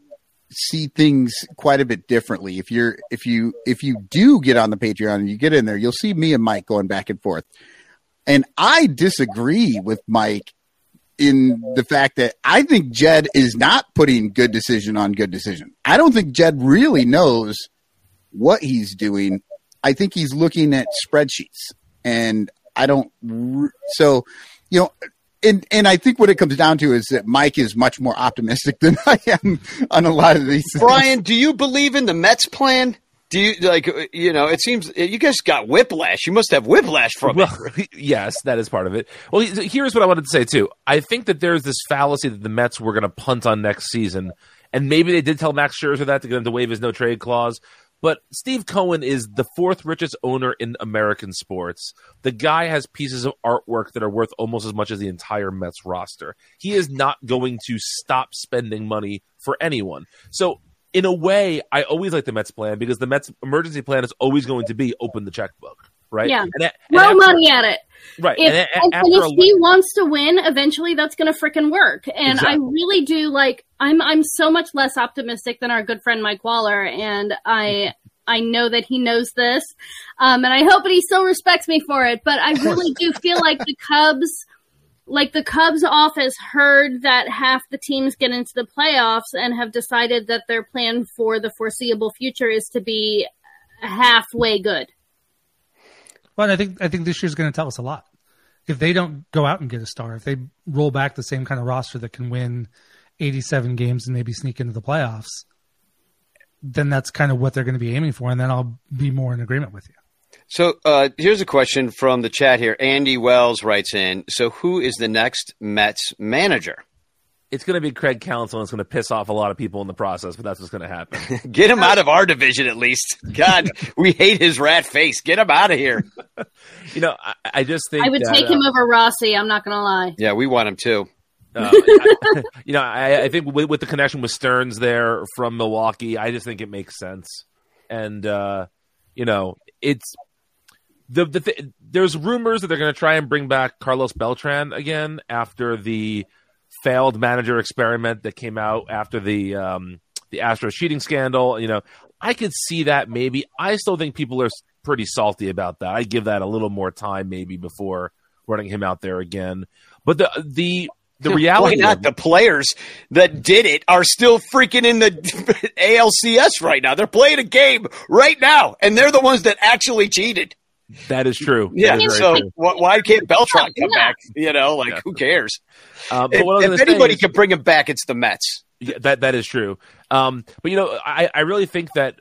see things quite a bit differently. If you're, if you, if you do get on the Patreon and you get in there, you'll see me and Mike going back and forth. And I disagree with Mike in the fact that I think Jed is not putting good decision on good decision. I don't think Jed really knows what he's doing. I think he's looking at spreadsheets, and I don't. So, you know, and and I think what it comes down to is that Mike is much more optimistic than I am on a lot of these. things. Brian, do you believe in the Mets plan? Do you like, uh, you know, it seems you guys got whiplash. You must have whiplash from it. Yes, that is part of it. Well, here's what I wanted to say too. I think that there's this fallacy that the Mets were going to punt on next season, and maybe they did tell Max Scherzer that to get him to waive his no trade clause. But Steve Cohen is the fourth richest owner in American sports. The guy has pieces of artwork that are worth almost as much as the entire Mets roster. He is not going to stop spending money for anyone. So, in a way, I always like the Mets plan because the Mets emergency plan is always going to be open the checkbook, right? Yeah. And, and Throw after- money at it. Right. If, and, and, and if he wants to win, eventually that's going to frickin' work. And I really do like. I'm I'm so much less optimistic than our good friend Mike Waller, and I I know that he knows this, um, and I hope that he still respects me for it. But I really do feel like the Cubs. Like the Cubs office heard that half the teams get into the playoffs and have decided that their plan for the foreseeable future is to be halfway good. Well, I think I think this year's going to tell us a lot. If they don't go out and get a star, if they roll back the same kind of roster that can win 87 games and maybe sneak into the playoffs, then that's kind of what they're going to be aiming for, and then I'll be more in agreement with you. So uh, here's a question from the chat here. Andy Wells writes in. So who is the next Mets manager? It's going to be Craig Counsell, and it's going to piss off a lot of people in the process, but that's what's going to happen. Get him out of our division at least. God, we hate his rat face. Get him out of here. you know, I, I just think I would that, take uh, him over Rossi. I'm not going to lie. Yeah, we want him too. Uh, I- you know, I, I think with, with the connection with Stearns there from Milwaukee, I just think it makes sense. And uh, you know, it's the the th- there's rumors that they're going to try and bring back Carlos Beltran again after the failed manager experiment that came out after the um, the Astros cheating scandal. You know, I could see that maybe. I still think people are pretty salty about that. I give that a little more time maybe before running him out there again. But the the the Why reality not? of- The players that did it are still freaking in the ALCS right now. They're playing a game right now, and they're the ones that actually cheated. That is true. Yeah. That is very So true. why can't Beltran come Yeah. back? You know, like Yeah. who cares? Uh, but If, what I if anybody is- can bring him back, it's the Mets. Yeah, that that is true. Um, but you know, I, I really think that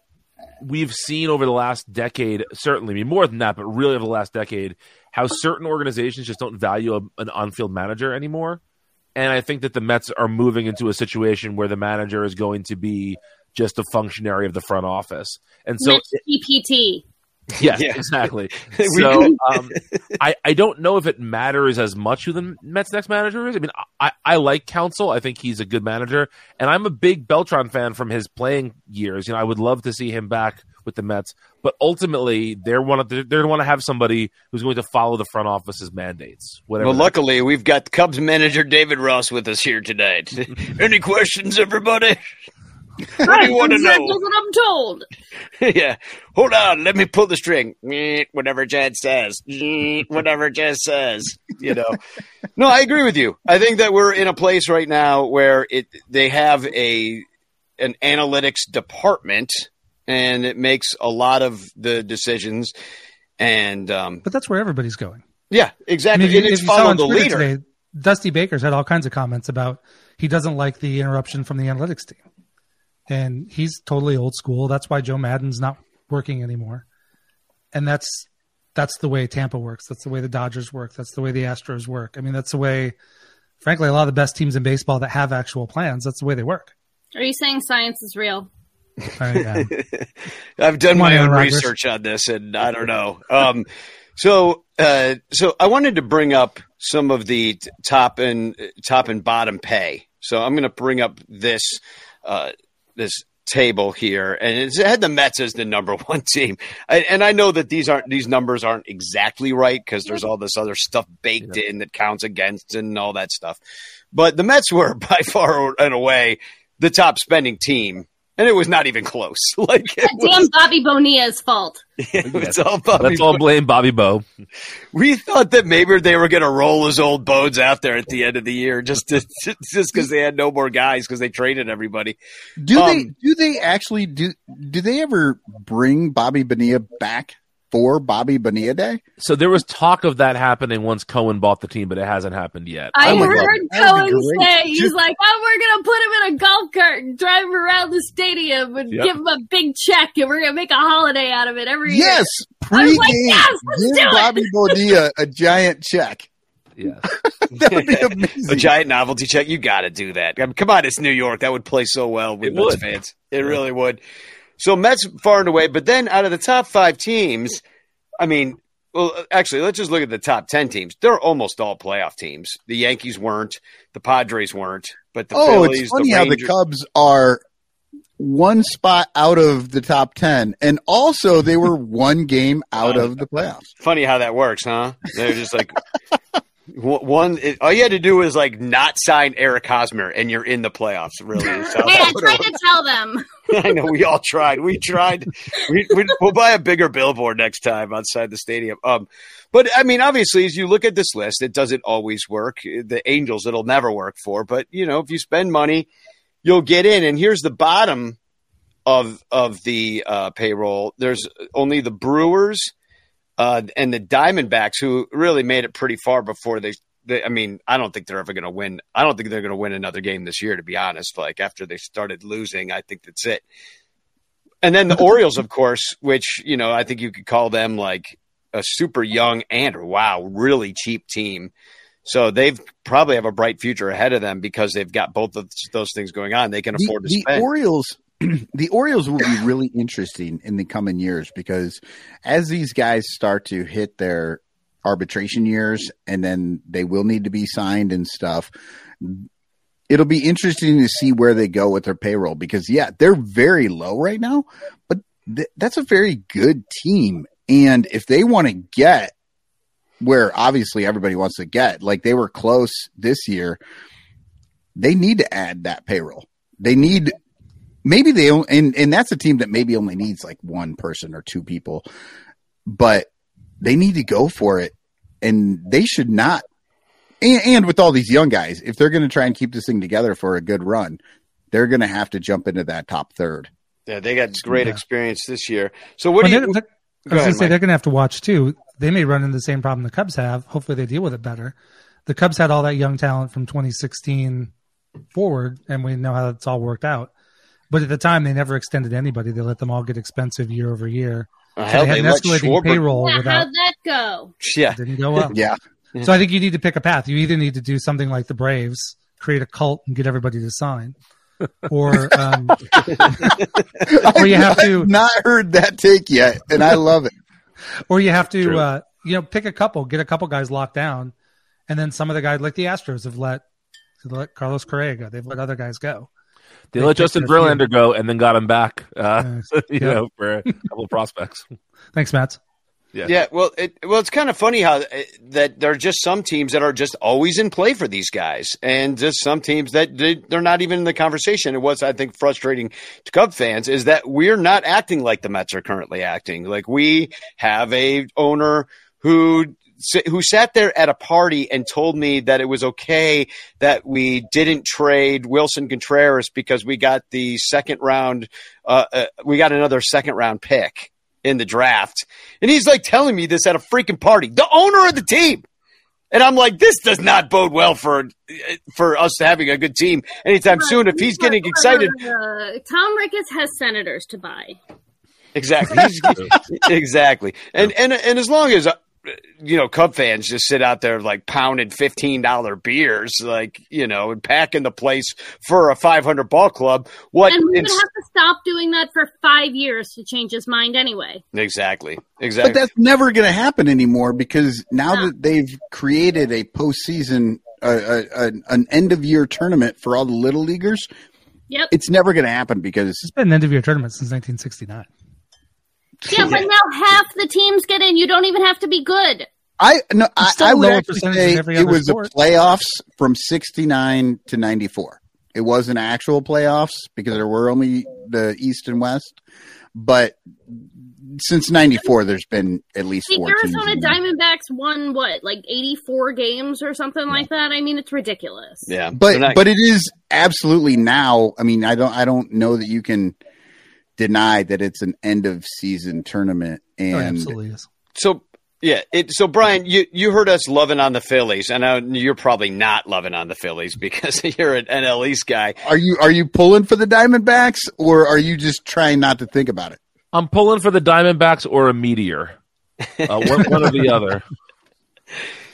we've seen over the last decade, certainly, I mean more than that, but really over the last decade, how certain organizations just don't value a, an on-field manager anymore. And I think that the Mets are moving into a situation where the manager is going to be just a functionary of the front office. And so, Mitch PPT. yes, Yeah. exactly. So um, I, I don't know if it matters as much who the Mets next manager is. I mean, I, I like Counsell. I think he's a good manager, and I'm a big Beltran fan from his playing years. You know, I would love to see him back with the Mets, but ultimately they're one of the, they're want to have somebody who's going to follow the front office's mandates. Whatever. Well, luckily, we've got Cubs manager David Ross with us here tonight. Any questions, everybody? What do you want to That's know? what I'm told. yeah. Hold on. Let me pull the string. Whatever Jed says. Whatever Jed says. You know. No, I agree with you. I think that we're in a place right now where it they have a an analytics department and it makes a lot of the decisions. And um, But that's where everybody's going. yeah, I exactly. mean, and it's if you saw follow on the leader. today, Dusty Baker's had all kinds of comments about he doesn't like the interruption from the analytics team, and he's totally old school. That's why Joe Maddon's not working anymore, and that's that's the way Tampa works. That's the way the Dodgers work. That's the way the Astros work. I mean, that's the way, frankly, a lot of the best teams in baseball that have actual plans. That's the way they work. Are you saying science is real? I, um, I've done my own Aaron Rodgers. research on this, and I don't know. Um, so, uh, so I wanted to bring up some of the t- top and top and bottom pay. So I'm going to bring up this uh, this table here, and it had the Mets as the number one team. I, and I know that these aren't these numbers aren't exactly right because there's all this other stuff baked in that counts against and all that stuff. But the Mets were by far and away the top spending team. And it was not even close. Like it was, Damn Bobby Bonilla's fault. it was all Bobby Let's all blame Bobby Bo. we thought that maybe they were going to roll his old bones out there at the end of the year just to, just because they had no more guys because they traded everybody. Do they Um, do they actually do do they ever bring Bobby Bonilla back for Bobby Bonilla Day? So there was talk of that happening once Cohen bought the team, but it hasn't happened yet. I would love heard it. That would be Cohen say he's like, "Oh, we're gonna put him in a golf cart and drive him around the stadium and Yep. give him a big check, and we're gonna make a holiday out of it every year." Yes, I pregame. was like, yes, let's give. Bobby Bonilla a giant check. Yeah. That would be amazing. A giant novelty check. You got to do that. I mean, come on, it's New York. That would play so well with It Mets would. fans. It really would. So Mets far and away, but then out of the top five teams, I mean, well, actually, let's just look at the top ten teams. They're almost all playoff teams. The Yankees weren't, the Padres weren't, but the oh, Phillies, it's funny the how the Cubs are one spot out of the top ten, and also they were one game out of the playoffs. Funny how that works, huh? They're just like one. It, all you had to do was like not sign Eric Hosmer, and you're in the playoffs. Really, I that's what it tried to tell them. I know we all tried. We tried. We, we, we'll buy a bigger billboard next time outside the stadium. Um, but I mean, obviously, as you look at this list, it doesn't always work. The Angels, it'll never work for. But you know, if you spend money, you'll get in. And here's the bottom of of the uh, payroll. There's only the Brewers uh, and the Diamondbacks who really made it pretty far before they. They, I mean, I don't think they're ever going to win. I don't think they're going to win another game this year, to be honest. Like after they started losing, I think that's it. And then the Orioles, of course, which you know, I think you could call them like a super young and wow, really cheap team. So they've probably have a bright future ahead of them because they've got both of those things going on. They can The, afford to spend the. Orioles, the Orioles will be really interesting in the coming years because as these guys start to hit their arbitration years, and then they will need to be signed and stuff. It'll be interesting to see where they go with their payroll because yeah, they're very low right now, but th- that's a very good team. And if they want to get where obviously everybody wants to get, like they were close this year, they need to add that payroll. They need maybe they on- and and that's a team that maybe only needs like one person or two people. but they need to go for it, and they should not. And, and with all these young guys, if they're going to try and keep this thing together for a good run, they're going to have to jump into that top third. Yeah, they got great Yeah. experience this year. So what Well, do they're- you? they're- I was going to say Mike. they're going to have to watch too. They may run into the same problem the Cubs have. Hopefully, they deal with it better. The Cubs had all that young talent from 2016 forward, and we know how that's all worked out. But at the time, they never extended anybody. They let them all get expensive year over year. Uh, So hell, they had they an escalating Schwarber- payroll Yeah, without how'd that go? Yeah, didn't go up. Yeah, So I think you need to pick a path. You either need to do something like the Braves, create a cult and get everybody to sign, or um, or you have to I've not heard that take yet, and I love it. or you have to uh, you know pick a couple, get a couple guys locked down, and then some of the guys like the Astros have let have let Carlos Correa go. They've let other guys go. They They let Justin a. Verlander go and then got him back. Uh, you Yeah. know, for a couple of prospects. Thanks, Matt. Yeah. Yeah, well, it, well, it's kind of funny how uh, that there are just some teams that are just always in play for these guys, and just some teams that they, they're not even in the conversation. And what's I think frustrating to Cub fans is that we're not acting like the Mets are currently acting. Like we have a owner who who sat there at a party and told me that it was okay that we didn't trade Willson Contreras because we got the second round, uh, uh, we got another second round pick in the draft. And he's like telling me this at a freaking party, the owner of the team. And I'm like, this does not bode well for for us having a good team anytime soon. If he's getting excited, Uh, Tom Ricketts has senators to buy. exactly, exactly. And and and as long as uh, you know, Cub fans just sit out there like pounding fifteen dollar beers, like you know, and packing the place for a five hundred ball club. What? And we would have to stop doing that for five years to change his mind anyway. exactly, exactly. But that's never going to happen anymore because now that they've created a postseason, uh, uh, an- an end of year tournament for all the little leaguers, Yep. it's never going to happen because It's been an end of year tournament since 1969. Yeah, but now half the teams get in. You don't even have to be good. I no, I, still I would actually say it was sport. the playoffs from '69 to '94. It wasn't actual playoffs because there were only the East and West, but since '94, there's been at least The four teams. Arizona there. Diamondbacks won what, like eighty-four games or something like that. I mean, it's ridiculous. yeah, but not- but it is absolutely now. I mean, I don't I don't know that you can deny that it's an end of season tournament Oh, and absolutely is. So yeah, it, so Brian, you you heard us loving on the Phillies, and I, you're probably not loving on the Phillies because you're an NL East guy. are you are you pulling for the Diamondbacks or are you just trying not to think about it? I'm pulling for the Diamondbacks or a meteor. Uh, one, one or the other.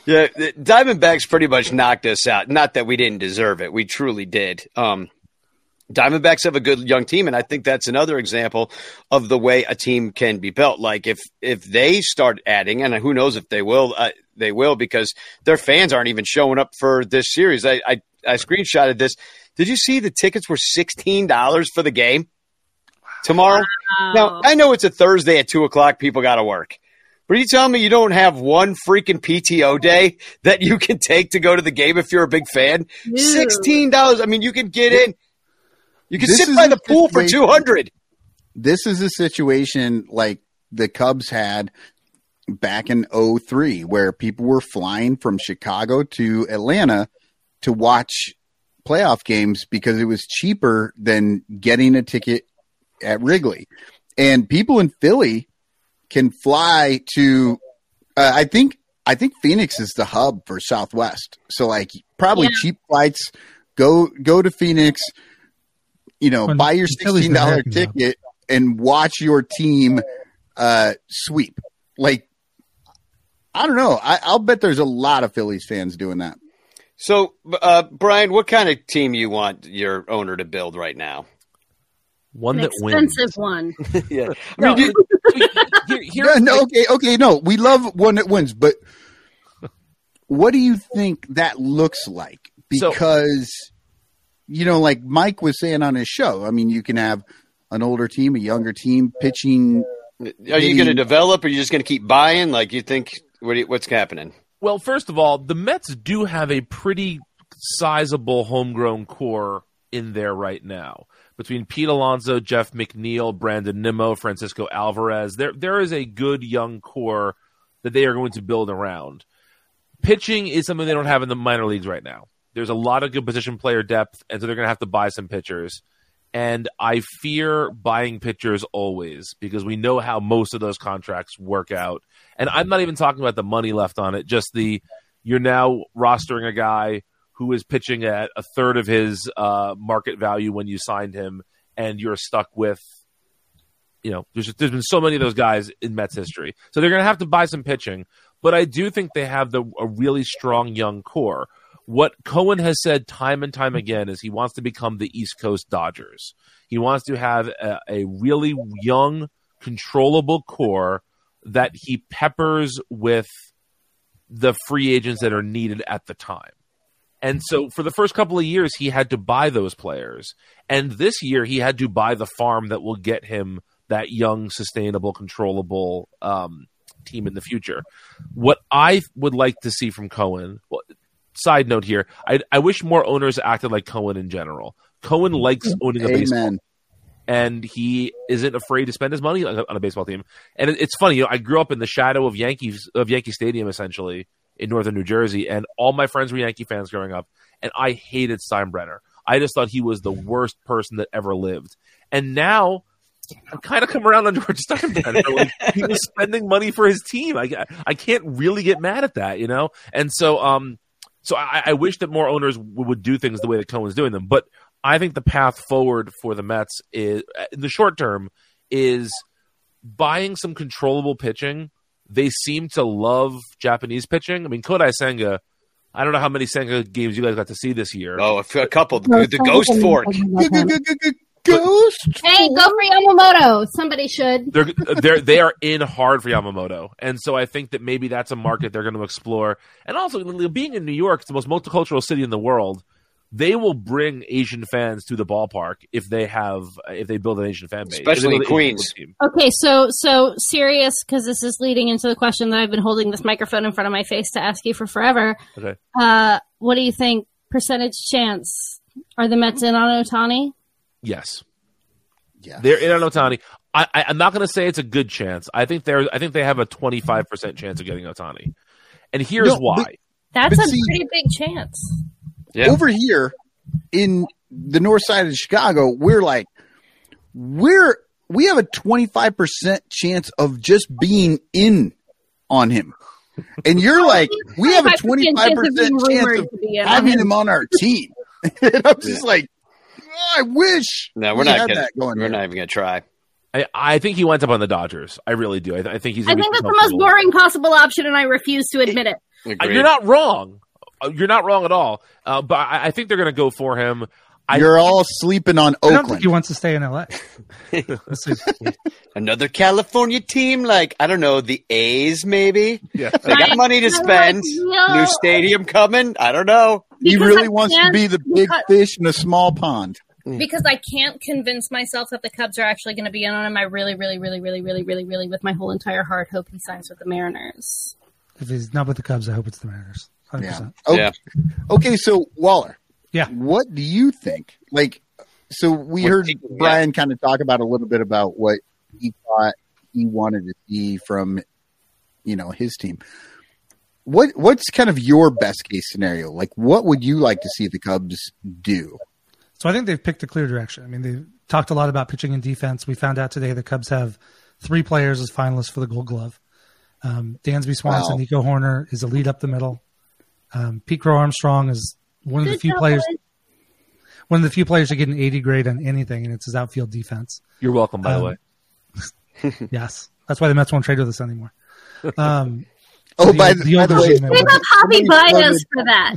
Yeah, the Diamondbacks pretty much knocked us out. Not that we didn't deserve it, we truly did. Um, Diamondbacks have a good young team, and I think that's another example of the way a team can be built. Like if if they start adding, and who knows if they will, uh, they will because their fans aren't even showing up for this series. I I, I screenshotted this. Did you see the tickets were sixteen dollars for the game tomorrow? Now I know it's a Thursday at two o'clock. People got to work. But are you telling me you don't have one freaking PTO day that you can take to go to the game if you're a big fan? Sixteen dollars. I mean, you can get in. You can This sit by the pool for two hundred. This is a situation like the Cubs had back in 03 where people were flying from Chicago to Atlanta to watch playoff games because it was cheaper than getting a ticket at Wrigley. And people in Philly can fly to uh, I think I think Phoenix is the hub for Southwest. So like probably Yeah. cheap flights go go to Phoenix you know, Well, buy your sixteen dollar dollar American hub. ticket and watch your team uh, sweep. Like, I don't know. I, I'll bet there's a lot of Phillies fans doing that. So, uh, Brian, what kind of team you want your owner to build right now? One An that wins. expensive one. yeah, I No, mean, you- here, here, No, no, okay, okay, no. We love one that wins, but what do you think that looks like? So- Because you know, like Mike was saying on his show, I mean, you can have an older team, a younger team pitching. are you going to develop, or are you just going to keep buying? Like you think? What you, what's happening? Well, first of all, the Mets do have a pretty sizable homegrown core in there right now. between Pete Alonso, Jeff McNeil, Brandon Nimmo, Francisco Alvarez. There there is a good young core that they are going to build around. Pitching is something they don't have in the minor leagues right now. There's a lot of good position player depth, and so they're going to have to buy some pitchers. And I fear buying pitchers always because we know how most of those contracts work out. And I'm not even talking about the money left on it, just the you're now rostering a guy who is pitching at a third of his uh, market value when you signed him, and you're stuck with, you know, there's, there's been so many of those guys in Mets history. So they're going to have to buy some pitching. But I do think they have the, a really strong young core. What Cohen has said time and time again is he wants to become the East Coast Dodgers. He wants to have a, a really young, controllable core that he peppers with the free agents that are needed at the time. And so for the first couple of years, he had to buy those players. And this year, he had to buy the farm that will get him that young, sustainable, controllable um, team in the future. What I would like to see from Cohen, well, side note here, I, I wish more owners acted like Cohen in general. Cohen likes owning a baseball and he isn't afraid to spend his money on a, on a baseball team. And it, it's funny, you know, I grew up in the shadow of Yankees of Yankee Stadium essentially in northern New Jersey, and all my friends were Yankee fans growing up, and I hated Steinbrenner. I just thought he was the worst person that ever lived. And now I'm kind of come around on George Steinbrenner. like, he was spending money for his team. I I can't really get mad at that, you know. And so um so I, I wish that more owners w- would do things the way that Cohen's doing them. But I think the path forward for the Mets is in the short term is buying some controllable pitching. They seem to love Japanese pitching. I mean, Kodai Senga. I don't know how many Senga games you guys got to see this year. Oh, a, f- a couple. The, the Ghost Fork. Ghost. Hey, go for Yamamoto. Somebody should. they're they're they are in hard for Yamamoto, and so I think that maybe that's a market they're going to explore. And also, being in New York, it's the most multicultural city in the world. They will bring Asian fans to the ballpark if they have if they build an Asian fan base, Especially If they build an Asian Queens. Okay, so so serious because this is leading into the question that I've been holding this microphone in front of my face to ask you for forever. Okay. Uh, what do you think? Percentage chance are the Mets in on Ohtani? Yes, Yeah. they're in on Ohtani. I, I, I'm not going to say it's a good chance. I think they're I think they have a 25 percent chance of getting Ohtani, and here's No, why. but- That's But a see- pretty big chance. Yeah. Over here in the north side of Chicago, we're like, we're we have a twenty five percent chance of just being in on him, and you're like, we have a 25% chance of chance of to be in on having him. him on our team. and I'm just like, oh, I wish. No, we're we not gonna, that going. We're there. not even gonna try. I, I think he winds up on the Dodgers. I really do. I, th- I think he's. I think that's the most boring possible option, and I refuse to admit it. Uh, Agreed. You're not wrong. Uh, You're not wrong at all. Uh, but I, I think they're going to go for him. I, You're all sleeping on I don't think Oakland. he wants to stay in LA. Another California team, like I don't know, the A's maybe. Yeah. They got money to spend. like, no. New stadium coming. I don't know. he really wants to be the big because- fish in a small pond. Because I can't convince myself that the Cubs are actually going to be in on him. I really, really, really, really, really, really, really, with my whole entire heart, hope he signs with the Mariners. If he's not with the Cubs, I hope it's the Mariners. 100%. Yeah. Okay. Yeah. Okay, so Waller. Yeah. What do you think? Like, so we What heard do you- Brian kind of talk about a little bit about what he thought he wanted to see from, you know, his team. What what's kind of your best case scenario? Like, what would you like to see the Cubs do? So I think they've picked a clear direction. I mean, they've talked a lot about pitching and defense. We found out today the Cubs have three players as finalists for the Gold Glove. Um, Dansby Swanson, Wow. Nico Hoerner is a lead up the middle. Um, Pete Crow Armstrong is one of the few job, players, guys. one of the few players to get an 80 grade on anything, and it's his outfield defense. You're welcome, by the Um, way. Yes, that's why the Mets won't trade with us anymore. Um, Oh, the- by the, the by the way, overseas Save up Hobby Somebody Bios for that.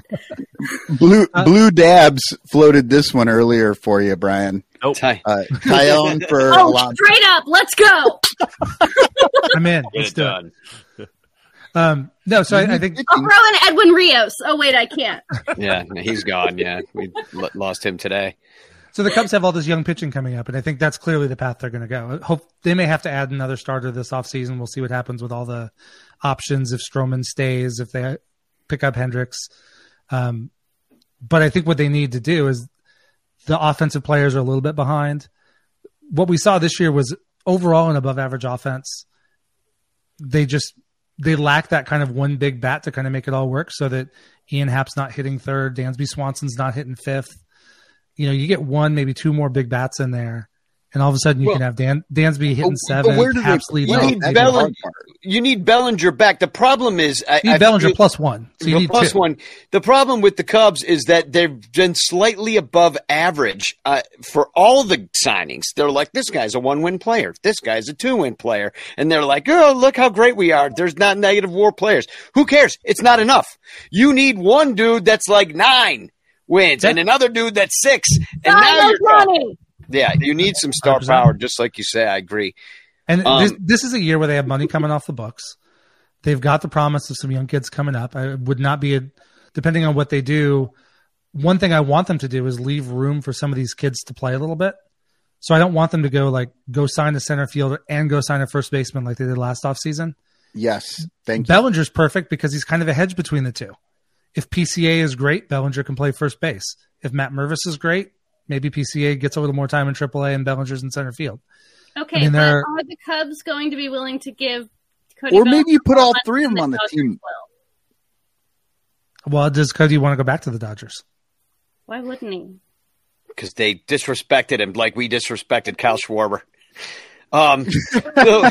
Blue Uh, Blue Dabs floated this one earlier for you, Brian. Ty- Uh, Tyone for Oh, Alonso. straight up, let's go. I'm in. Get Let's it do it. done. Um, no, so I, I think I'll throw in Edwin Rios. Oh wait, I can't. Yeah, he's gone. Yeah, we l- lost him today. So the Cubs have all this young pitching coming up, and I think that's clearly the path they're going to go. Hope they may have to add another starter this offseason. We'll see what happens with all the options if Stroman stays, if they pick up Hendricks. Um, but I think what they need to do is the offensive players are a little bit behind. What we saw this year was overall an above average offense. They just they lack that kind of one big bat to kind of make it all work so that Ian Happ's not hitting third, Dansby Swanson's not hitting fifth. You know, you get one, maybe two more big bats in there, and all of a sudden you Well- can have Dan Dansby hitting but seven, where do they Haps You need That's Bellinger. You need Bellinger back. The problem is, I, You need I Bellinger feel- plus one, so you But need plus two. one. The problem with the Cubs is that they've been slightly above average uh, for all the signings. They're like, this guy's a one-win player. This guy's a two-win player, and they're like, oh, look how great we are. There's not negative WAR players. Who cares? It's not enough. You need one dude that's like nine wins, and another dude that's six, and now you're of money. Yeah. You need some star 100%. power, just like you say. I agree. And Um, this, this is a year where they have money coming off the books. They've got the promise of some young kids coming up. I would not be, a, depending on what they do. One thing I want them to do is leave room for some of these kids to play a little bit. So I don't want them to go like go sign a center fielder and go sign a first baseman like they did last offseason. Yes, thank you. Bellinger's perfect because he's kind of a hedge between the two. If PCA is great, Bellinger can play first base. If Matt Mervis is great, maybe PCA gets a little more time in AAA and Bellinger's in center field. Okay, I mean, but they're- are the Cubs going to be willing to give? Cody Or Bellinger maybe you put all three of them on the Dodgers team. will? Well, does Cody want to go back to the Dodgers? Why wouldn't he? because they disrespected him like we disrespected Kyle Schwarber. Um, so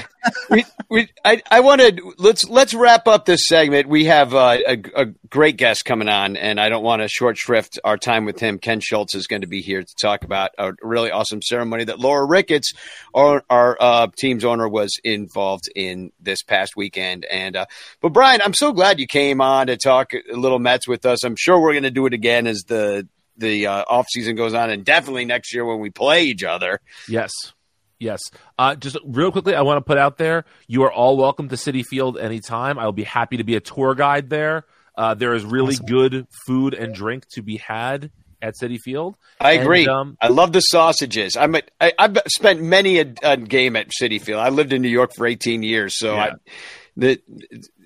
we, we, I, I wanted let's let's wrap up this segment. We have uh, a, a great guest coming on, and I don't want to short shrift our time with him. Ken Schultz is going to be here to talk about a really awesome ceremony that Laura Ricketts, our, our uh, team's owner, was involved in this past weekend. And uh, but Brian, I'm so glad you came on to talk a little Mets with us. I'm sure we're going to do it again as the the uh, off season goes on, and definitely next year when we play each other. Yes. Yes. Uh, just real quickly, I want to put out there you are all welcome to Citi Field anytime. I'll be happy to be a tour guide there. Uh, there is really good food and drink to be had at Citi Field. I And, agree. um, I love the sausages. I'm a, I, I've spent many a, a game at Citi Field. I lived in New York for 18 years, so Yeah. I, the,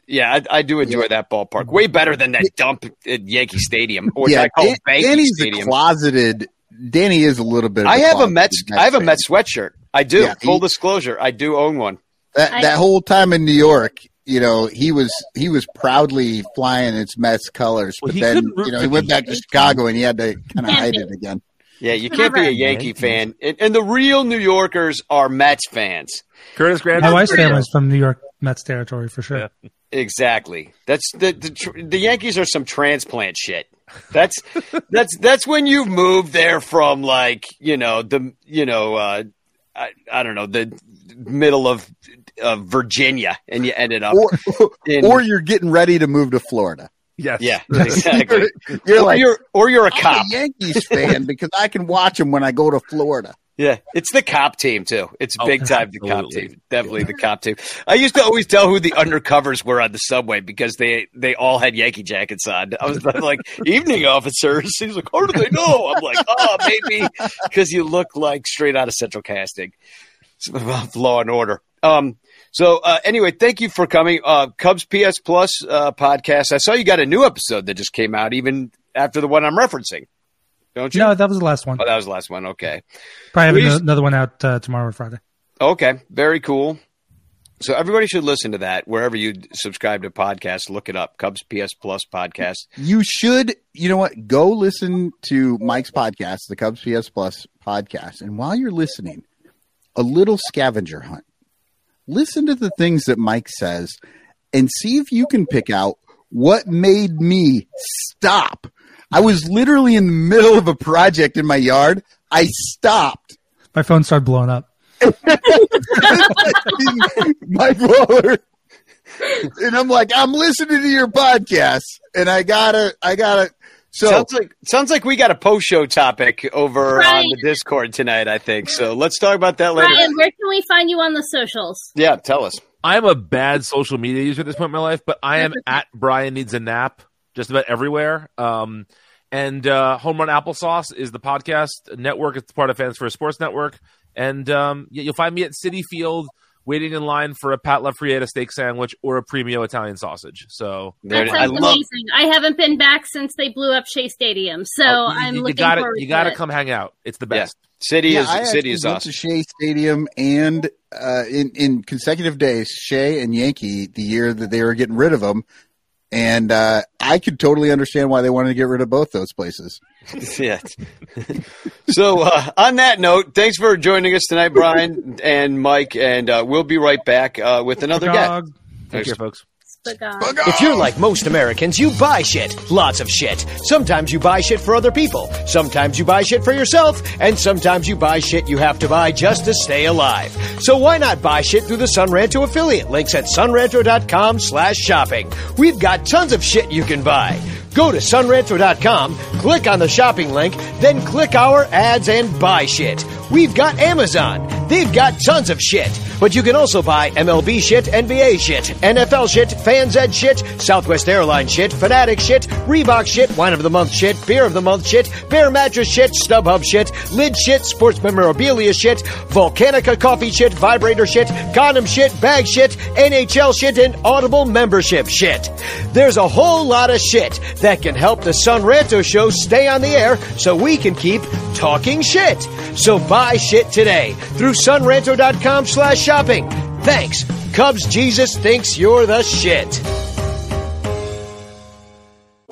yeah, I, I do enjoy that ballpark. Way better than that dump at Yankee Stadium, or yeah, I call Dan- Banky Danny's a Stadium. closeted. Danny is a little bit. Of I have a closeted Mets. I have a. Mets sweatshirt. I do. Yeah, he- Full disclosure, I do own one. That I- that whole time in New York, you know, he was he was proudly flying its Mets colors, Well, but he then you know he went back to Chicago and he had to kind of hide it again. Yeah, you can't be a Yankee fan, and, and the real New Yorkers are Mets fans. Curtis Grant. My wife's family's from New York Mets territory for sure. Yeah. Exactly. That's the the, the Yankees are some transplant shit. That's that's that's when you move there from like you know the you know uh, I I don't know the middle of of Virginia and you ended up Or in or you're getting ready to move to Florida. Yes. yeah exactly. You're or like you're or you're a I'm cop. a Yankees fan because I can watch them when I go to Florida. Yeah, it's the cop team too. It's Oh, big time the cop team. Definitely the cop team. I used to always tell who the undercovers were on the subway because they they all had Yankee jackets on. I was like, "Evening officers." He's like, "How do they know?" I'm like, "Oh, maybe because you look like straight out of Central Casting, Law and Order." Um. So uh, anyway, thank you for coming. Uh, Cubs PS Plus uh, podcast. I saw you got a new episode that just came out, even after the one I'm referencing. Don't you? No, that was the last one. Oh, that was the last one. Okay. Probably have used- another one out uh, tomorrow or Friday. Okay, very cool. So everybody should listen to that wherever you subscribe to podcasts. Look it up, Cubs PS Plus podcast. You should, you know what? Go listen to Mike's podcast, the Cubs PS Plus podcast, and while you're listening, a little scavenger hunt. Listen to the things that Mike says, and see if you can pick out what made me stop. I was literally in the middle of a project in my yard. I stopped. My phone started blowing up. my blower. And I'm like, I'm listening to your podcast, and I gotta, I gotta. So sounds like sounds like we got a post show topic over Right. on the Discord tonight. I think so. Let's talk about that later. Brian, where can we find you on the socials? Yeah, tell us. I am a bad social media user at this point in my life, but I am at Brian Needs a Nap just about everywhere. Um, and uh, Home Run Applesauce is the podcast network. It's part of Fans for Sports Network. And um, you'll find me at Citi Field waiting in line for a Pat LaFrieda steak sandwich or a Premio Italian sausage. So There- That I sounds love. amazing. I haven't been back since they blew up Shea Stadium, so Oh, you- I'm you, looking gotta forward you gotta come hang out. It's the Yeah. best. City Yeah, is I city actually is went awesome. to Shea Stadium and uh, in in consecutive days, Shea and Yankee, the year that they were getting rid of them, and uh, I could totally understand why they wanted to get rid of both those places. yeah. so uh, on that note, thanks for joining us tonight, Brian and Mike, and uh, we'll be right back uh, with another guest. Dog. Take care, folks. If you're like most Americans, you buy shit. Lots of shit. Sometimes you buy shit for other people. Sometimes you buy shit for yourself. And sometimes you buy shit you have to buy just to stay alive. So why not buy shit through the Sonranto affiliate? Links at sonranto.com slash shopping. We've got tons of shit you can buy. Go to sonranto.com, click on the shopping link, then click our ads and buy shit. We've got Amazon. They've got tons of shit. But you can also buy MLB shit, NBA shit, NFL shit, Fans Ed shit, Southwest Airlines shit, Fanatic shit, Reebok shit, Wine of the Month shit, Beer of the Month shit, Bear Mattress shit, StubHub shit, Lid shit, Sports Memorabilia shit, Volcanica coffee shit, Vibrator shit, Condom shit, Bag shit, NHL shit, and Audible membership shit. There's a whole lot of shit that can help the Son Ranto show stay on the air so we can keep talking shit. So buy shit today through sonranto.com slash shopping. Thanks. Cubs Jesus thinks you're the shit.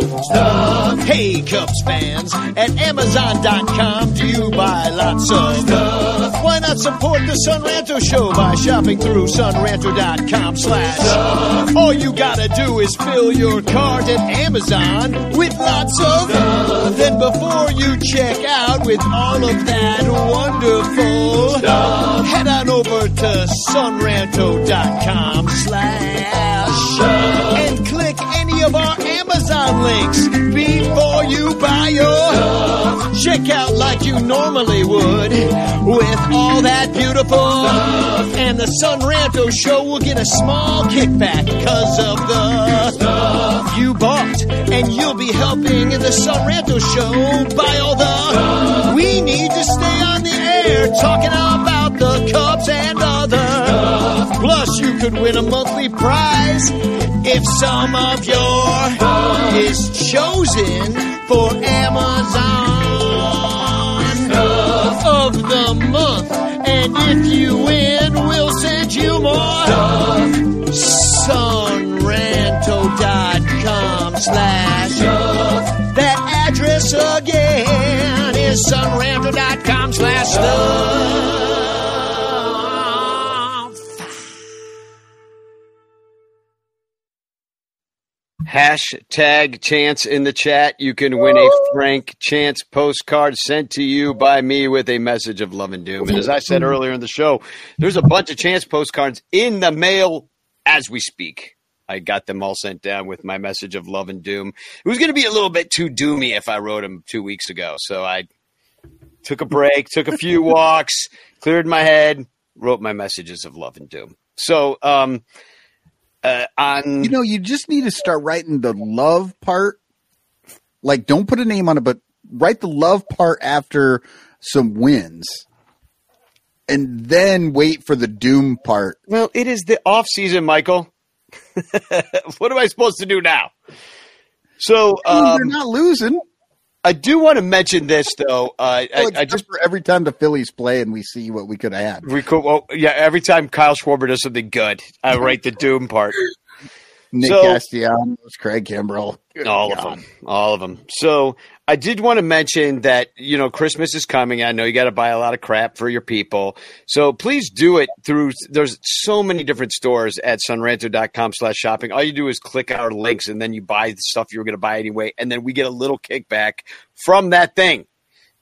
Hey, Cubs fans, at Amazon.com do you buy lots of stuff? Why not support the Son Ranto show by shopping through sonranto.com slash All you gotta do is fill your cart at Amazon with lots of stuff. Then before you check out with all of that wonderful stuff, head on over to sonranto.com slash of our Amazon links before you buy your stuff. Check out like you normally would with all that beautiful stuff. And the Son Ranto show will get a small kickback because of the stuff you bought. And you'll be helping in the Son Ranto show buy all the stuff. we need to stay on the air talking about the Cubs and. Plus, you could win a monthly prize if some of your is chosen for Amazon Stuff. of the month. And if you win, we'll send you more. Stuff. Sonranto.com slash That address again is sonranto.com slash Hashtag chance in the chat. You can win a Frank Chance postcard sent to you by me with a message of love and doom. And as I said earlier in the show, there's a bunch of chance postcards in the mail as we speak. I got them all sent down with my message of love and doom. It was going to be a little bit too doomy if I wrote them two weeks ago. So I took a break, took a few walks, cleared my head, wrote my messages of love and doom. So, um, uh, on You know, you just need to start writing the love part. Like, don't put a name on it, but write the love part after some wins. And then wait for the doom part. Well, it is the off season, Michael. what am I supposed to do now? So um, not losing. I do want to mention this though. Uh, Well, I, I just for every time the Phillies play and we see what we could add. we could, well, yeah. Every time Kyle Schwarber does something good, I write the doom part. Nick So- Castellanos, Craig Kimbrel. All God. of them, all of them. So I did want to mention that you know Christmas is coming. I know you got to buy a lot of crap for your people, so please do it through. There's so many different stores at sonranto.com/shopping. All you do is click our links, and then you buy the stuff you were going to buy anyway, and then we get a little kickback from that thing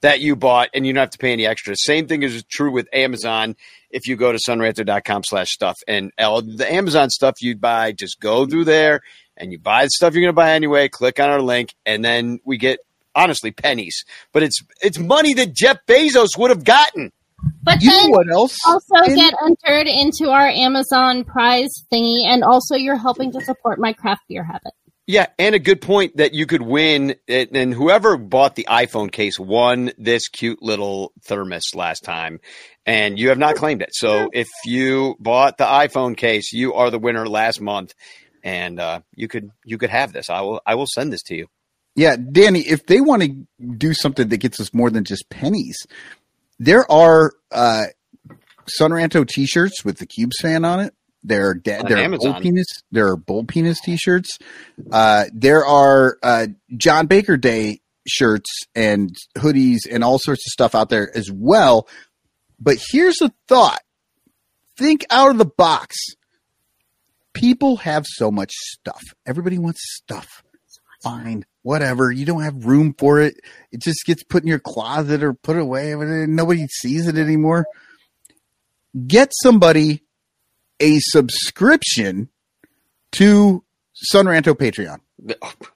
that you bought, and you don't have to pay any extra. Same thing is true with Amazon. If you go to sonranto.com slash stuff and all the Amazon stuff you buy, just go through there and you buy the stuff you're going to buy anyway. Click on our link, and then we get honestly pennies, but it's it's money that Jeff Bezos would have gotten. But You know then what else? also in- get entered into our Amazon prize thingy, and also you're helping to support my craft beer habit. Yeah, and a good point that you could win. it- And whoever bought the iPhone case won this cute little thermos last time. and you have not claimed it. So if you bought the iPhone case, you are the winner last month, and uh, you could you could have this. I will I will send this to you. Yeah, Danny, if they want to do something that gets us more than just pennies, there are uh Sonranto t-shirts with the Cubes fan on it. There are de- there are bold penis there are bull penis t-shirts. Uh there are uh John Baker Day shirts and hoodies and all sorts of stuff out there as well. But here's a thought. Think out of the box. People have so much stuff. Everybody wants stuff fine, whatever. You don't have room for it. It just gets put in your closet or put away. Nobody sees it anymore. Get somebody a subscription to Sonranto Patreon.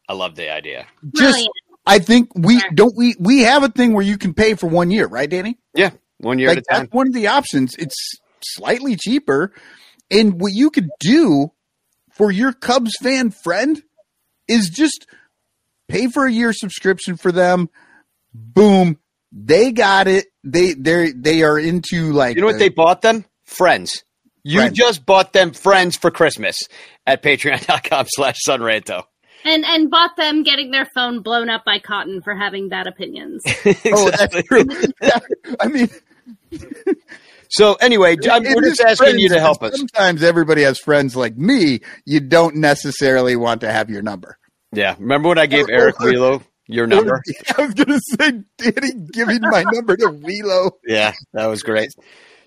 I love the idea. Just, Brilliant. I think we don't we we have a thing where you can pay for one year, right, Danny? Yeah, one year like at a time. that's one of the options. It's slightly cheaper, and what you could do for your Cubs fan friend is just pay for a year subscription for them. Boom, they got it. They they they are into like You know what the- they bought them? Friends. You Friends. just bought them friends for Christmas at patreon.com slash sonranto. And and bought them getting their phone blown up by Cotton for having bad opinions. Oh, that's true. I mean, So anyway, I'm, we're just asking you to help us. Sometimes everybody has friends like me. You don't necessarily want to have your number. Yeah. Remember when I gave Or- Eric or- Wheelo your number? I was gonna say, Danny, giving my number to Wheelo. Yeah, that was great.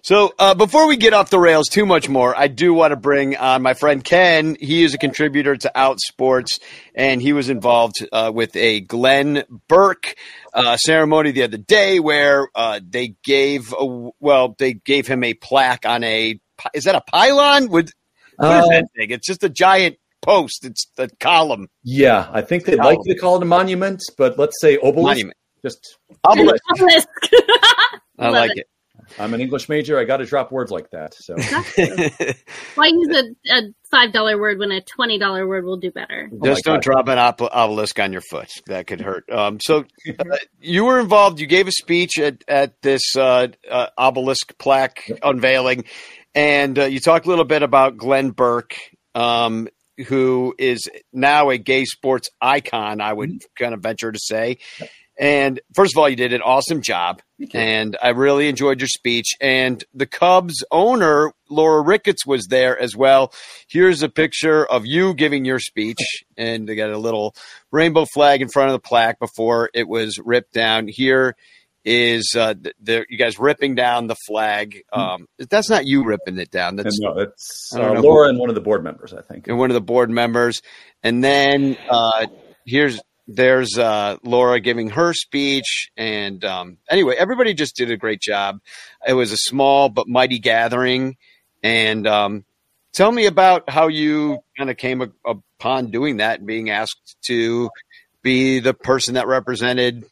So uh, before we get off the rails too much more, I do want to bring on my friend Ken. He is a contributor to Outsports, and he was involved uh, with a Glenn Burke uh, ceremony the other day where uh, they gave a, well, they gave him a plaque on a is that a pylon? With what is Uh, that thing? It's just a giant post. It's the column Yeah, I think they'd like to call it a monument, but let's say obelisk. monument. Just, Obelisk. Obelisk. I like it. it. I'm an English major. I got to drop words like that. So Why use a, a five dollar word when a twenty dollar word will do better? Just my don't God. drop an op- obelisk on your foot. That could hurt. Um, so uh, you were involved. You gave a speech at at this uh, uh, obelisk plaque unveiling, and uh, you talked a little bit about Glenn Burke, um, who is now a gay sports icon. I would kind of venture to say. And first of all, you did an awesome job, and I really enjoyed your speech. And the Cubs owner, Laura Ricketts, was there as well. Here's a picture of you giving your speech, and they got a little rainbow flag in front of the plaque before it was ripped down. Here is uh, the, the you guys ripping down the flag. Um, that's not you ripping it down. That's no, it's uh, Laura and one of the board members, I think. and one of the board members. And then uh, here's there's uh, Laura giving her speech. And um, anyway, everybody just did a great job. It was a small but mighty gathering. And um, tell me about how you kind of came a- upon doing that and being asked to be the person that represented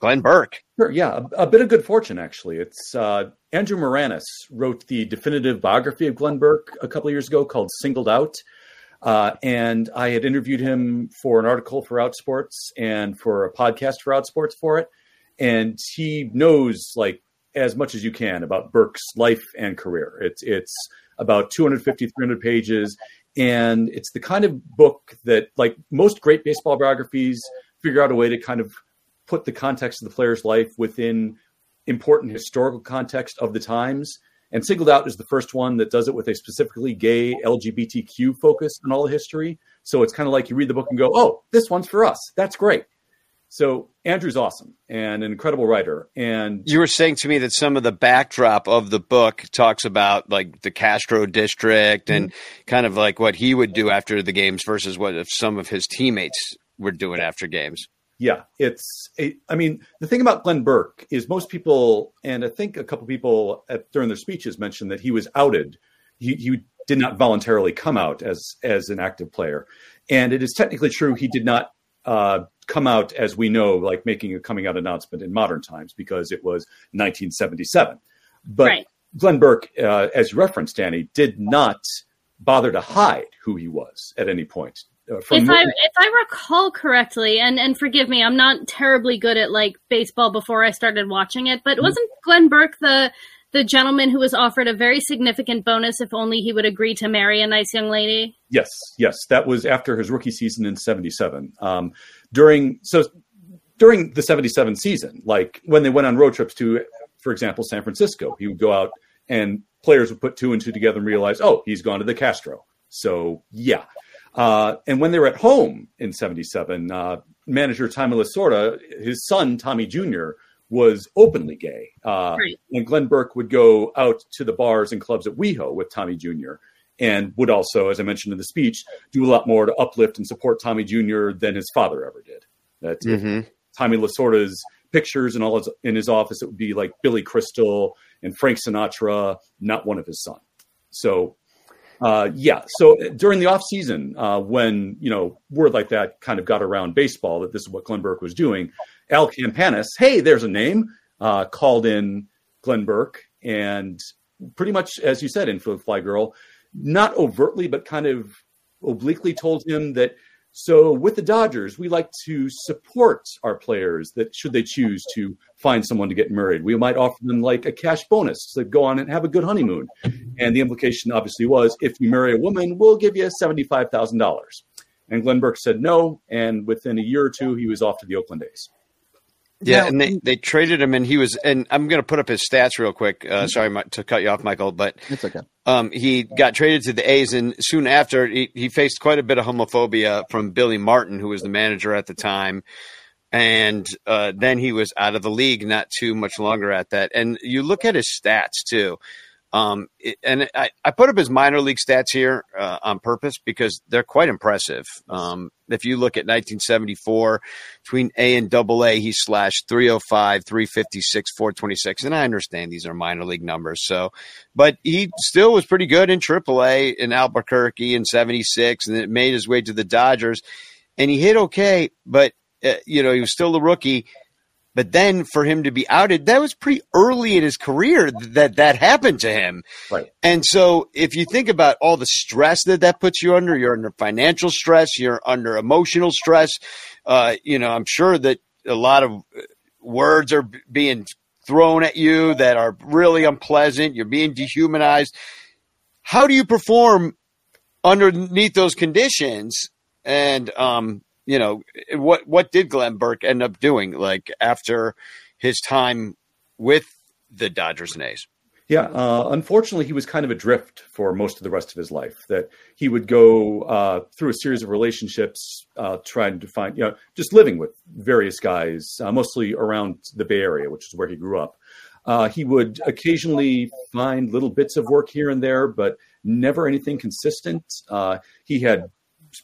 Glenn Burke. Sure, yeah, a, a bit of good fortune actually. It's uh, Andrew Maraniss wrote the definitive biography of Glenn Burke a couple years ago called "Singled Out," uh, and I had interviewed him for an article for Outsports and for a podcast for Outsports for it, and he knows like as much as you can about Burke's life and career. It's it's about 250 300 pages and it's the kind of book that like most great baseball biographies figure out a way to kind of put the context of the player's life within important historical context of the times. And Singled Out is the first one that does it with a specifically gay LGBTQ focus in all the history. So it's kind of like you read the book and go, oh, this one's for us. That's great. So Andrew's awesome and an incredible writer. And You were saying to me that some of the backdrop of the book talks about like the Castro district and mm-hmm. kind of like what he would do after the games versus what if some of his teammates were doing after games. Yeah, it's. A, I mean, the thing about Glenn Burke is most people, and I think a couple people at, during their speeches mentioned that he was outed. He, he did not voluntarily come out as as an active player, and it is technically true he did not uh, come out as we know, like making a coming out announcement in modern times because it was 1977. But Right. Glenn Burke, uh, as you referenced, Danny, did not bother to hide who he was at any point. Uh, from if I if I recall correctly, and and forgive me, I'm not terribly good at like baseball before I started watching it, Mm-hmm. but wasn't Glenn Burke the the gentleman who was offered a very significant bonus if only he would agree to marry a nice young lady? Yes, yes, that was after his rookie season in '77. Um, during so during the '77 season, like when they went on road trips to, for example, San Francisco, he would go out and players would put two and two together and realize, oh, he's gone to the Castro. So yeah, uh, and when they were at home in '77, uh, manager Tommy Lasorda, his son Tommy Jr. was openly gay, uh, Right. and Glenn Burke would go out to the bars and clubs at WeHo with Tommy Jr. and would also, as I mentioned in the speech, do a lot more to uplift and support Tommy Jr. than his father ever did. That Mhm. Tommy Lasorda's pictures and all his, in his office, it would be like Billy Crystal and Frank Sinatra, not one of his son. So, uh, yeah. So during the off season, uh, when you know word like that kind of got around baseball that this is what Glenn Burke was doing, Al Campanis, hey, there's a name, uh, called in Glenn Burke, and pretty much as you said in Fly Girl, not overtly but kind of obliquely told him that so with the Dodgers, we like to support our players that should they choose to find someone to get married, we might offer them like a cash bonus to go on and have a good honeymoon. And the implication obviously was if you marry a woman, we'll give you seventy-five thousand dollars. And Glenn Burke said no, and within a year or two, he was off to the Oakland A's. Yeah, Now- and they, they traded him, and he was. And I'm going to put up his stats real quick. Uh, sorry to cut you off, Michael, but It's okay. um, he got traded to the A's, and soon after, he, he faced quite a bit of homophobia from Billy Martin, who was the manager at the time. And uh, then he was out of the league not too much longer at that. And you look at his stats too. Um, and I, I put up his minor league stats here uh, on purpose because they're quite impressive. Um, if you look at 1974, between A and double A, he slashed 305, 356, 426. And I understand these are minor league numbers. So, but he still was pretty good in triple A in Albuquerque in 76 and it made his way to the Dodgers and he hit okay, but uh, you know, he was still a rookie. But then for him to be outed, that was pretty early in his career that that happened to him. Right. And so if you think about all the stress that that puts you under, you're under financial stress, you're under emotional stress. Uh, you know, I'm sure that a lot of uh, words are being thrown at you that are really unpleasant. You're being dehumanized. How do you perform underneath those conditions? And, um, you know, what, what did Glenn Burke end up doing like after his time with the Dodgers and A's? Yeah, uh, unfortunately, he was kind of adrift for most of the rest of his life. That he would go uh, through a series of relationships, uh, trying to find, you know, just living with various guys, uh, mostly around the Bay Area, which is where he grew up. Uh, he would occasionally find little bits of work here and there, but never anything consistent. Uh, he had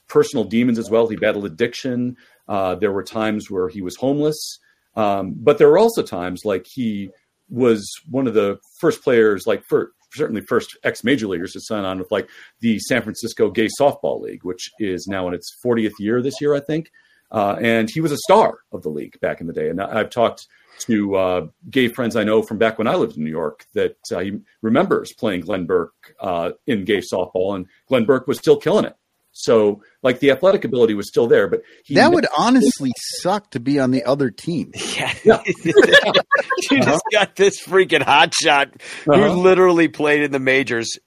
personal demons as well. He battled addiction. Uh, there were times where he was homeless, um, but there were also times like he was one of the first players, like for certainly first ex major leaguers to sign on with like the San Francisco Gay Softball League, which is now in its 40th year this year, I think. Uh, and he was a star of the league back in the day. And I've talked to uh, gay friends I know from back when I lived in New York that uh, he remembers playing Glenn Burke uh, in gay softball, and Glenn Burke was still killing it. So, like the athletic ability was still there, but he That would honestly suck to be on the other team. Yeah. you just got this freaking hot shot Uh-huh. who literally played in the majors.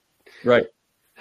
Right.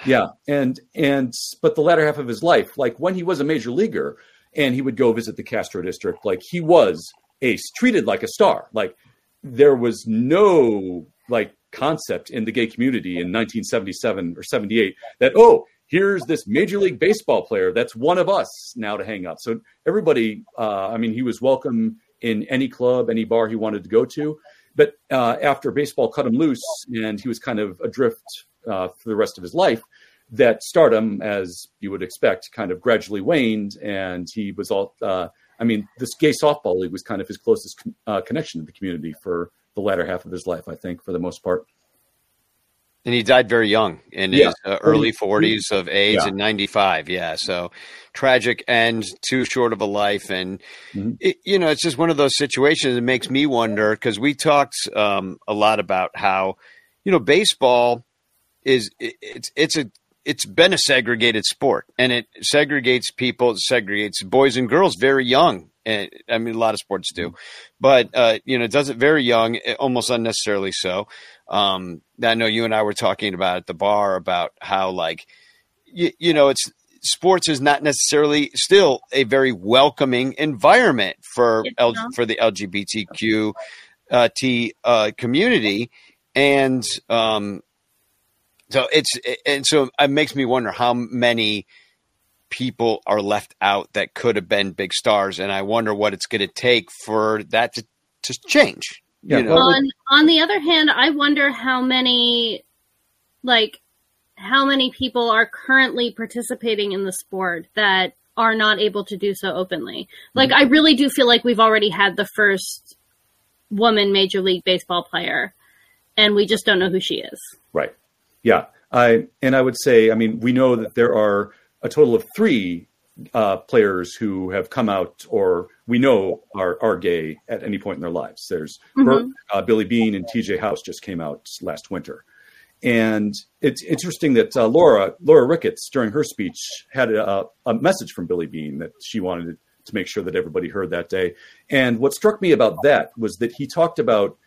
Yeah. And and but the latter half of his life, like when he was a major leaguer and he would go visit the Castro district, like he was ace, treated like a star. Like there was no like concept in the gay community in 1977 or 78 that oh here's this major league baseball player that's one of us now to hang up. So everybody uh, i mean he was welcome in any club any bar he wanted to go to. But uh, after baseball cut him loose and he was kind of adrift uh, for the rest of his life that stardom as you would expect kind of gradually waned and he was all uh, i mean this gay softball league was kind of his closest con- uh, connection to the community for the latter half of his life i think for the most part And he died very young in Yeah. his uh, early 40s of AIDS Yeah. in 95. Yeah. So tragic end, too short of a life. And, Mhm. it, you know, it's just one of those situations that makes me wonder because we talked um, a lot about how, you know, baseball is, it, it's, it's a, it's been a segregated sport and it segregates people, it segregates boys and girls very young. And I mean, a lot of sports do, but, uh, you know, it does it very young, eh, almost unnecessarily so. Um, I know you and I were talking about at the bar about how like you, you know it's sports is not necessarily still a very welcoming environment for L, for the LGBTQ uh, T uh, community, and um, so it's and so it makes me wonder how many people are left out that could have been big stars, and I wonder what it's going to take for that to to change. Yeah, you know? on on the other hand, I wonder how many like how many people are currently participating in the sport that are not able to do so openly. Like mm-hmm. I really do feel like we've already had the first woman major league baseball player and we just don't know who she is. Right. Yeah. I and I would say, I mean, we know that there are a total of three uh, players who have come out, or we know are are gay at any point in their lives. There's Mhm. Burke, uh, Billy Bean, and T.J. House just came out last winter, and it's interesting that uh, Laura Laura Ricketts during her speech had a, a message from Billy Bean that she wanted to make sure that everybody heard that day. And what struck me about that was that he talked about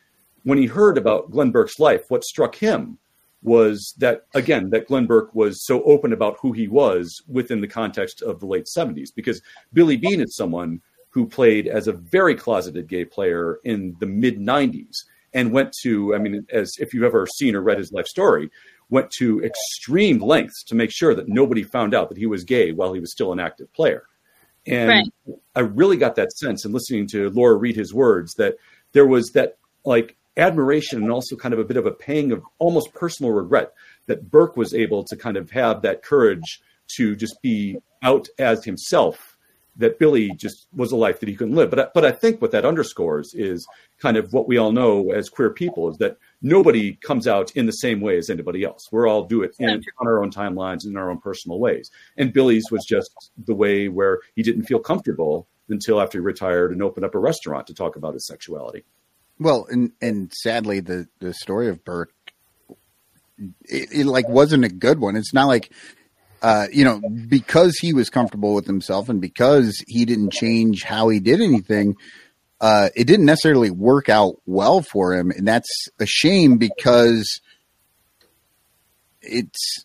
when he heard about Glenn Burke's life, what struck him was that again that Glenn Burke was so open about who he was within the context of the late 70s because Billy Bean is someone who played as a very closeted gay player in the mid 90s and went to I mean as if you've ever seen or read his life story went to extreme lengths to make sure that nobody found out that he was gay while he was still an active player and Right. I really got that sense in listening to Laura read his words that there was that like admiration and also kind of a bit of a pang of almost personal regret that Burke was able to kind of have that courage to just be out as himself. That Billy just was a life that he couldn't live. But I, but I think what that underscores is kind of what we all know as queer people is that nobody comes out in the same way as anybody else. We're all do it in, on our own timelines in our own personal ways. And Billy's was just the way where he didn't feel comfortable until after he retired and opened up a restaurant to talk about his sexuality. Well, and and sadly, the the story of Burke, it, it like wasn't a good one. It's not like, uh, you know, because he was comfortable with himself and because he didn't change how he did anything, uh, it didn't necessarily work out well for him, and that's a shame because it's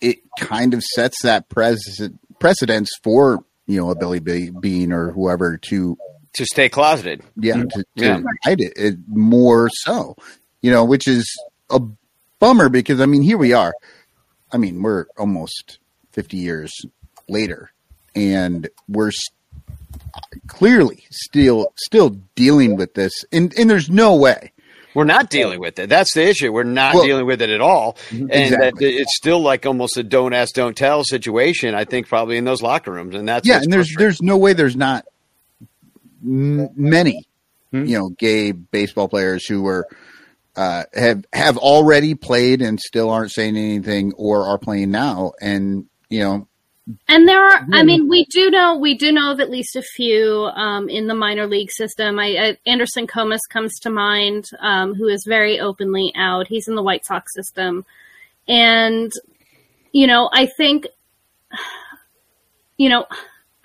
it kind of sets that precedent precedence for you know a Billy Be- Bean or whoever to to stay closeted. yeah, to, to Yeah. hide it, it more so, you know, which is a bummer because I mean, here we are. I mean, we're almost 50 years later and we're s- clearly still, still dealing with this. And, and there's no way. We're not dealing with it. That's the issue. We're not Well- dealing with it at all, mm-hmm. and Exactly. it's still like almost a don't ask, don't tell situation. I think probably in those locker rooms, and that's yeah. And there's, there's no way there's not m- many, Hmm. you know, gay baseball players who were, uh, have, have already played and still aren't saying anything or are playing now. And, you know, And there are, I mean, we do know, we do know of at least a few um, in the minor league system. I, I, Anderson Comas comes to mind, um, who is very openly out. He's in the White Sox system, and you know, I think, you know,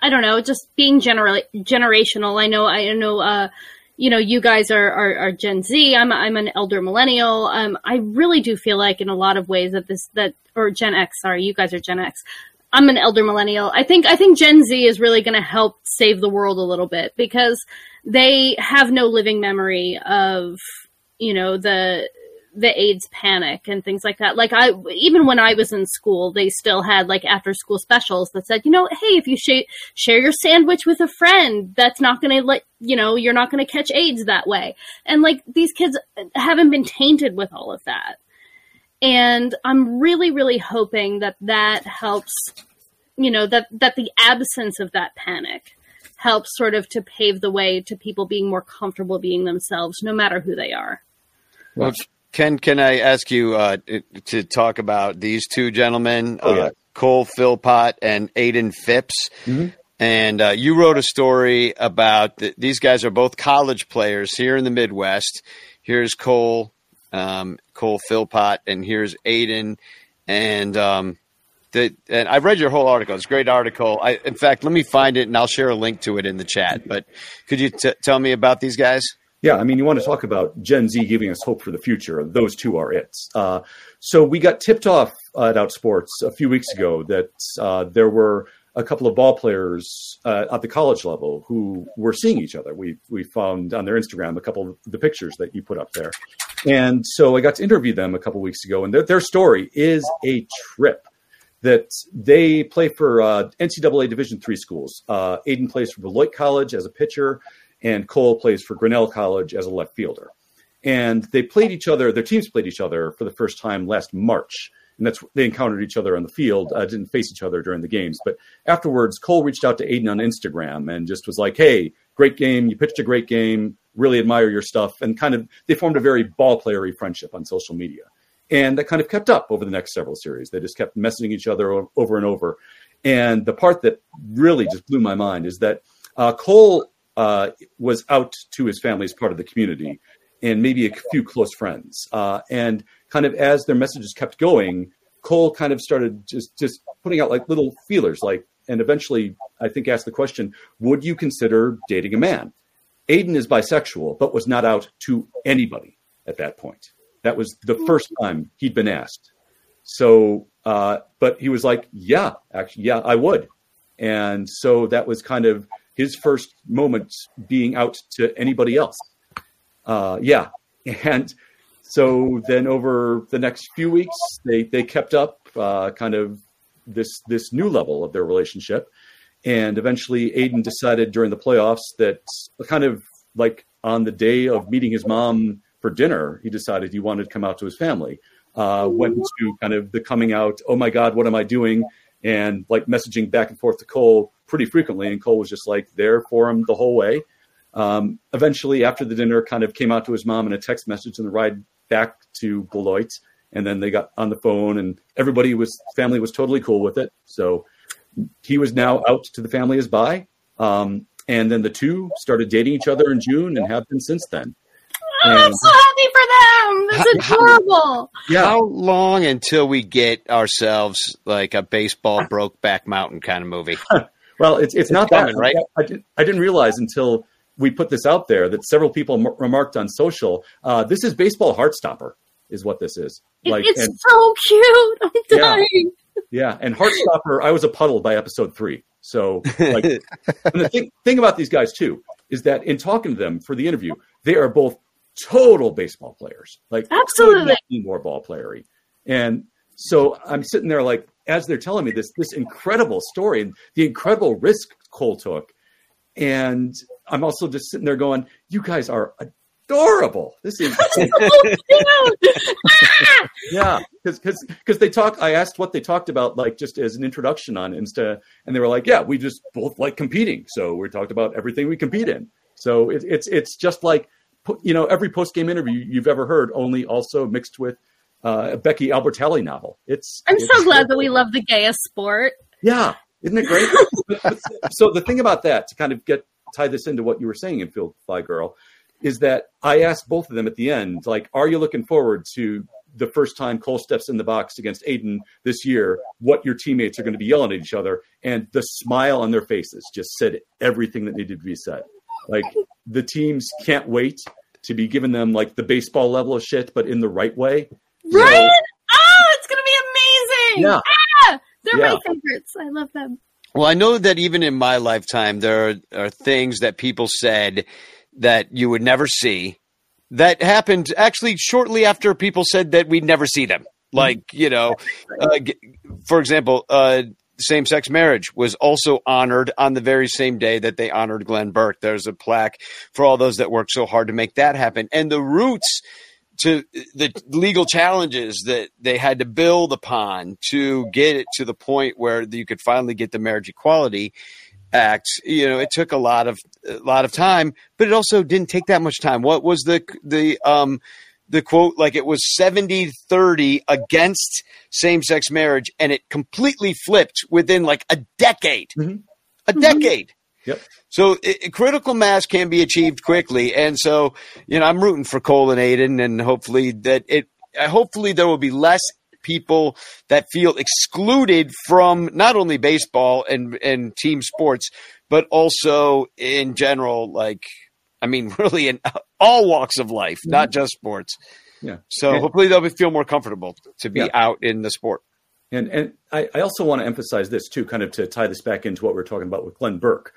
I don't know, just being generational. I know, I know, uh, you know, you guys are, are, are Gen Z. I'm, I'm an elder millennial. Um, I really do feel like in a lot of ways that this, that, or Gen X, sorry, you guys are Gen X. I'm an elder millennial. I think, I think Gen Z is really going to help save the world a little bit because they have no living memory of, you know, the, the AIDS panic and things like that. Like I, even when I was in school, they still had like after school specials that said, you know, hey, if you sh- share your sandwich with a friend, that's not going to let, you know, you're not going to catch AIDS that way. And like these kids haven't been tainted with all of that. And I'm really, really hoping that that helps, you know, that, that the absence of that panic helps sort of to pave the way to people being more comfortable being themselves, no matter who they are. Well, Ken, can I ask you uh, to talk about these two gentlemen, Oh, yeah. uh, Cole Philpott and Aiden Phipps? Mhm. And uh, you wrote a story about th- these guys are both college players here in the Midwest. Here's Cole, um, Cole Philpott, and here's Aiden. And um, the, and I've read your whole article. It's a great article. I, in fact, let me find it and I'll share a link to it in the chat. But could you t- tell me about these guys? Yeah, I mean, you want to talk about Gen Z giving us hope for the future. Those two are it. Uh, so we got tipped off at Outsports a few weeks ago that uh, there were a couple of ball players uh, at the college level who were seeing each other. We we found on their Instagram a couple of the pictures that you put up there, and so I got to interview them a couple of weeks ago, and their, their story is a trip. That they play for uh, NCAA Division three schools. Uh, Aiden plays for Beloit College as a pitcher and Cole plays for Grinnell College as a left fielder. And they played each other, their teams played each other for the first time last March. And that's they encountered each other on the field, uh, didn't face each other during the games. But afterwards, Cole reached out to Aiden on Instagram and just was like, hey, great game. You pitched a great game. Really admire your stuff. And kind of, they formed a very ball playery friendship on social media. And that kind of kept up over the next several series. They just kept messaging each other over and over. And the part that really just blew my mind is that uh, Cole uh, was out to his family as part of the community and maybe a few close friends. Uh, and kind of as their messages kept going, Cole kind of started just just putting out like little feelers, like, and eventually I think asked the question, would you consider dating a man? Aiden is bisexual, but was not out to anybody at that point. That was the first time he'd been asked. So, uh, but he was like, yeah, actually, yeah, I would. And so that was kind of his first moments being out to anybody else. Uh, yeah, and so then over the next few weeks, they they kept up uh, kind of this this new level of their relationship, and eventually Aiden decided during the playoffs that kind of like on the day of meeting his mom for dinner, he decided he wanted to come out to his family. Uh, went to kind of the coming out. Oh my God, what am I doing? And like messaging back and forth to Cole pretty frequently, and Cole was just like there for him the whole way. Um, eventually, after the dinner, kind of came out to his mom in a text message on the ride back to Beloit, and then they got on the phone, and everybody was family was totally cool with it. So he was now out to the family as bi, um, and then the two started dating each other in June and have been since then. Oh, I'm so happy for them. That's How- adorable. Yeah. How long until we get ourselves like a baseball Brokeback Mountain kind of movie? Well, it's it's not coming, that right? I, did, I didn't realize until we put this out there that several people m- remarked on social. Uh, this is baseball heartstopper, is what this is. It- Like, it's and, so cute. I'm Yeah. dying. yeah, and heartstopper. I was a puddle by episode three. So, like, and the thing, thing about these guys too is that in talking to them for the interview, they are both total baseball players. Like, Absolutely. could not be more ball playery. And so I'm sitting there like, as they're telling me this this incredible story and the incredible risk Cole took, and I'm also just sitting there going, "You guys are adorable. This is oh, yeah." Because because because they talk. I asked what they talked about, like just as an introduction on Insta, and they were like, "Yeah, we just both like competing, so we talked about everything we compete in." So it, it's it's just like you know every post game interview you've ever heard, only also mixed with uh, a Becky Albertalli novel. It's I'm it's so glad that we love the gayest sport. yeah, isn't it great? so the thing about that, to kind of get tie this into what you were saying in Field Fly Girl, is that I asked both of them at the end, like, are you looking forward to the first time Cole steps in the box against Aiden this year? What your teammates are going to be yelling at each other, and the smile on their faces just said everything that needed to be said. Like the teams can't wait to be giving them like the baseball level of shit, but in the right way. Right? Oh, it's gonna be amazing. Yeah. Ah, they're Yeah. my favorites. I love them. Well, I know that even in my lifetime, there are, are things that people said that you would never see that happened actually shortly after people said that we'd never see them. Like, you know, uh, for example, uh, same sex marriage was also honored on the very same day that they honored Glenn Burke. There's a plaque for all those that worked so hard to make that happen. And the roots to the legal challenges that they had to build upon to get it to the point where you could finally get the marriage equality act. You know it took a lot of a lot of time but it also didn't take that much time. What was the the um the quote? Like it was 70 30 against same-sex marriage and it completely flipped within like a decade. A decade Yep. so i i- critical mass can be achieved quickly, and so you know I'm rooting for Cole and Aiden, and hopefully that it. Hopefully there will be less people that feel excluded from not only baseball and and team sports, but also in general, like I mean, really in all walks of life, mm-hmm. not just sports. Yeah. So And- hopefully they'll be, feel more comfortable to be Yeah. out in the sport. And and I, I also want to emphasize this too, kind of to tie this back into what we are talking about with Glenn Burke.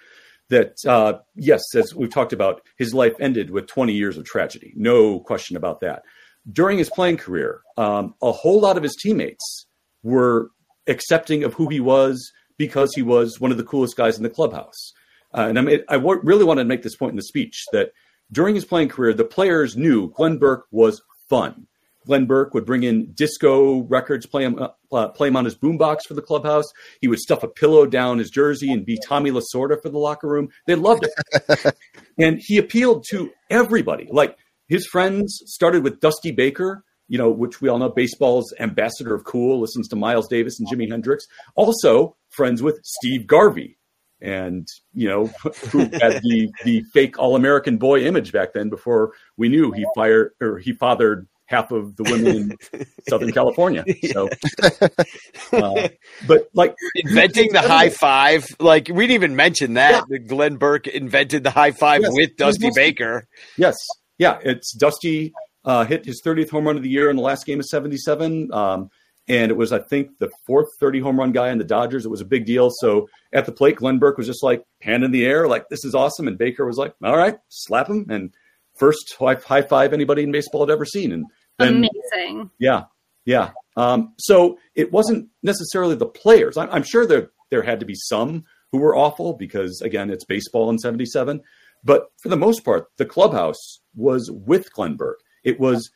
That uh, yes, as we've talked about, his life ended with 20 years of tragedy, no question about that. During his playing career, um, a whole lot of his teammates were accepting of who he was because he was one of the coolest guys in the clubhouse. Uh, and I mean, I w- really wanted to make this point in the speech that during his playing career, the players knew Glenn Burke was fun. Glenn Burke would bring in disco records, play him, uh, play him on his boombox for the clubhouse. He would stuff a pillow down his jersey and be Tommy Lasorda for the locker room. They loved it. and he appealed to everybody. Like his friends started with Dusty Baker, you know, which we all know baseball's ambassador of cool, listens to Miles Davis and Jimi Hendrix. Also friends with Steve Garvey, and you know who had the the fake all American boy image back then before we knew he fired or he fathered half of the women in Southern California. So, uh, but like Inventing the high five, like we didn't even mention that. that Glenn Burke invented the high five Yes, with Dusty Dusty. Baker. Yes, yeah, it's Dusty uh, hit his 30th home run of the year in the last game of 77. Um, and it was, I think, the fourth 30 home run guy in the Dodgers. It was a big deal. So at the plate, Glenn Burke was just like hand in the air, like this is awesome. And Baker was like, all right, slap him. And first high, high five anybody in baseball had ever seen. And then Amazing. yeah, yeah. Um, so it wasn't necessarily the players. I'm, I'm sure there there had to be some who were awful because again, it's baseball in '77. But for the most part, the clubhouse was with Glenn Burke. It was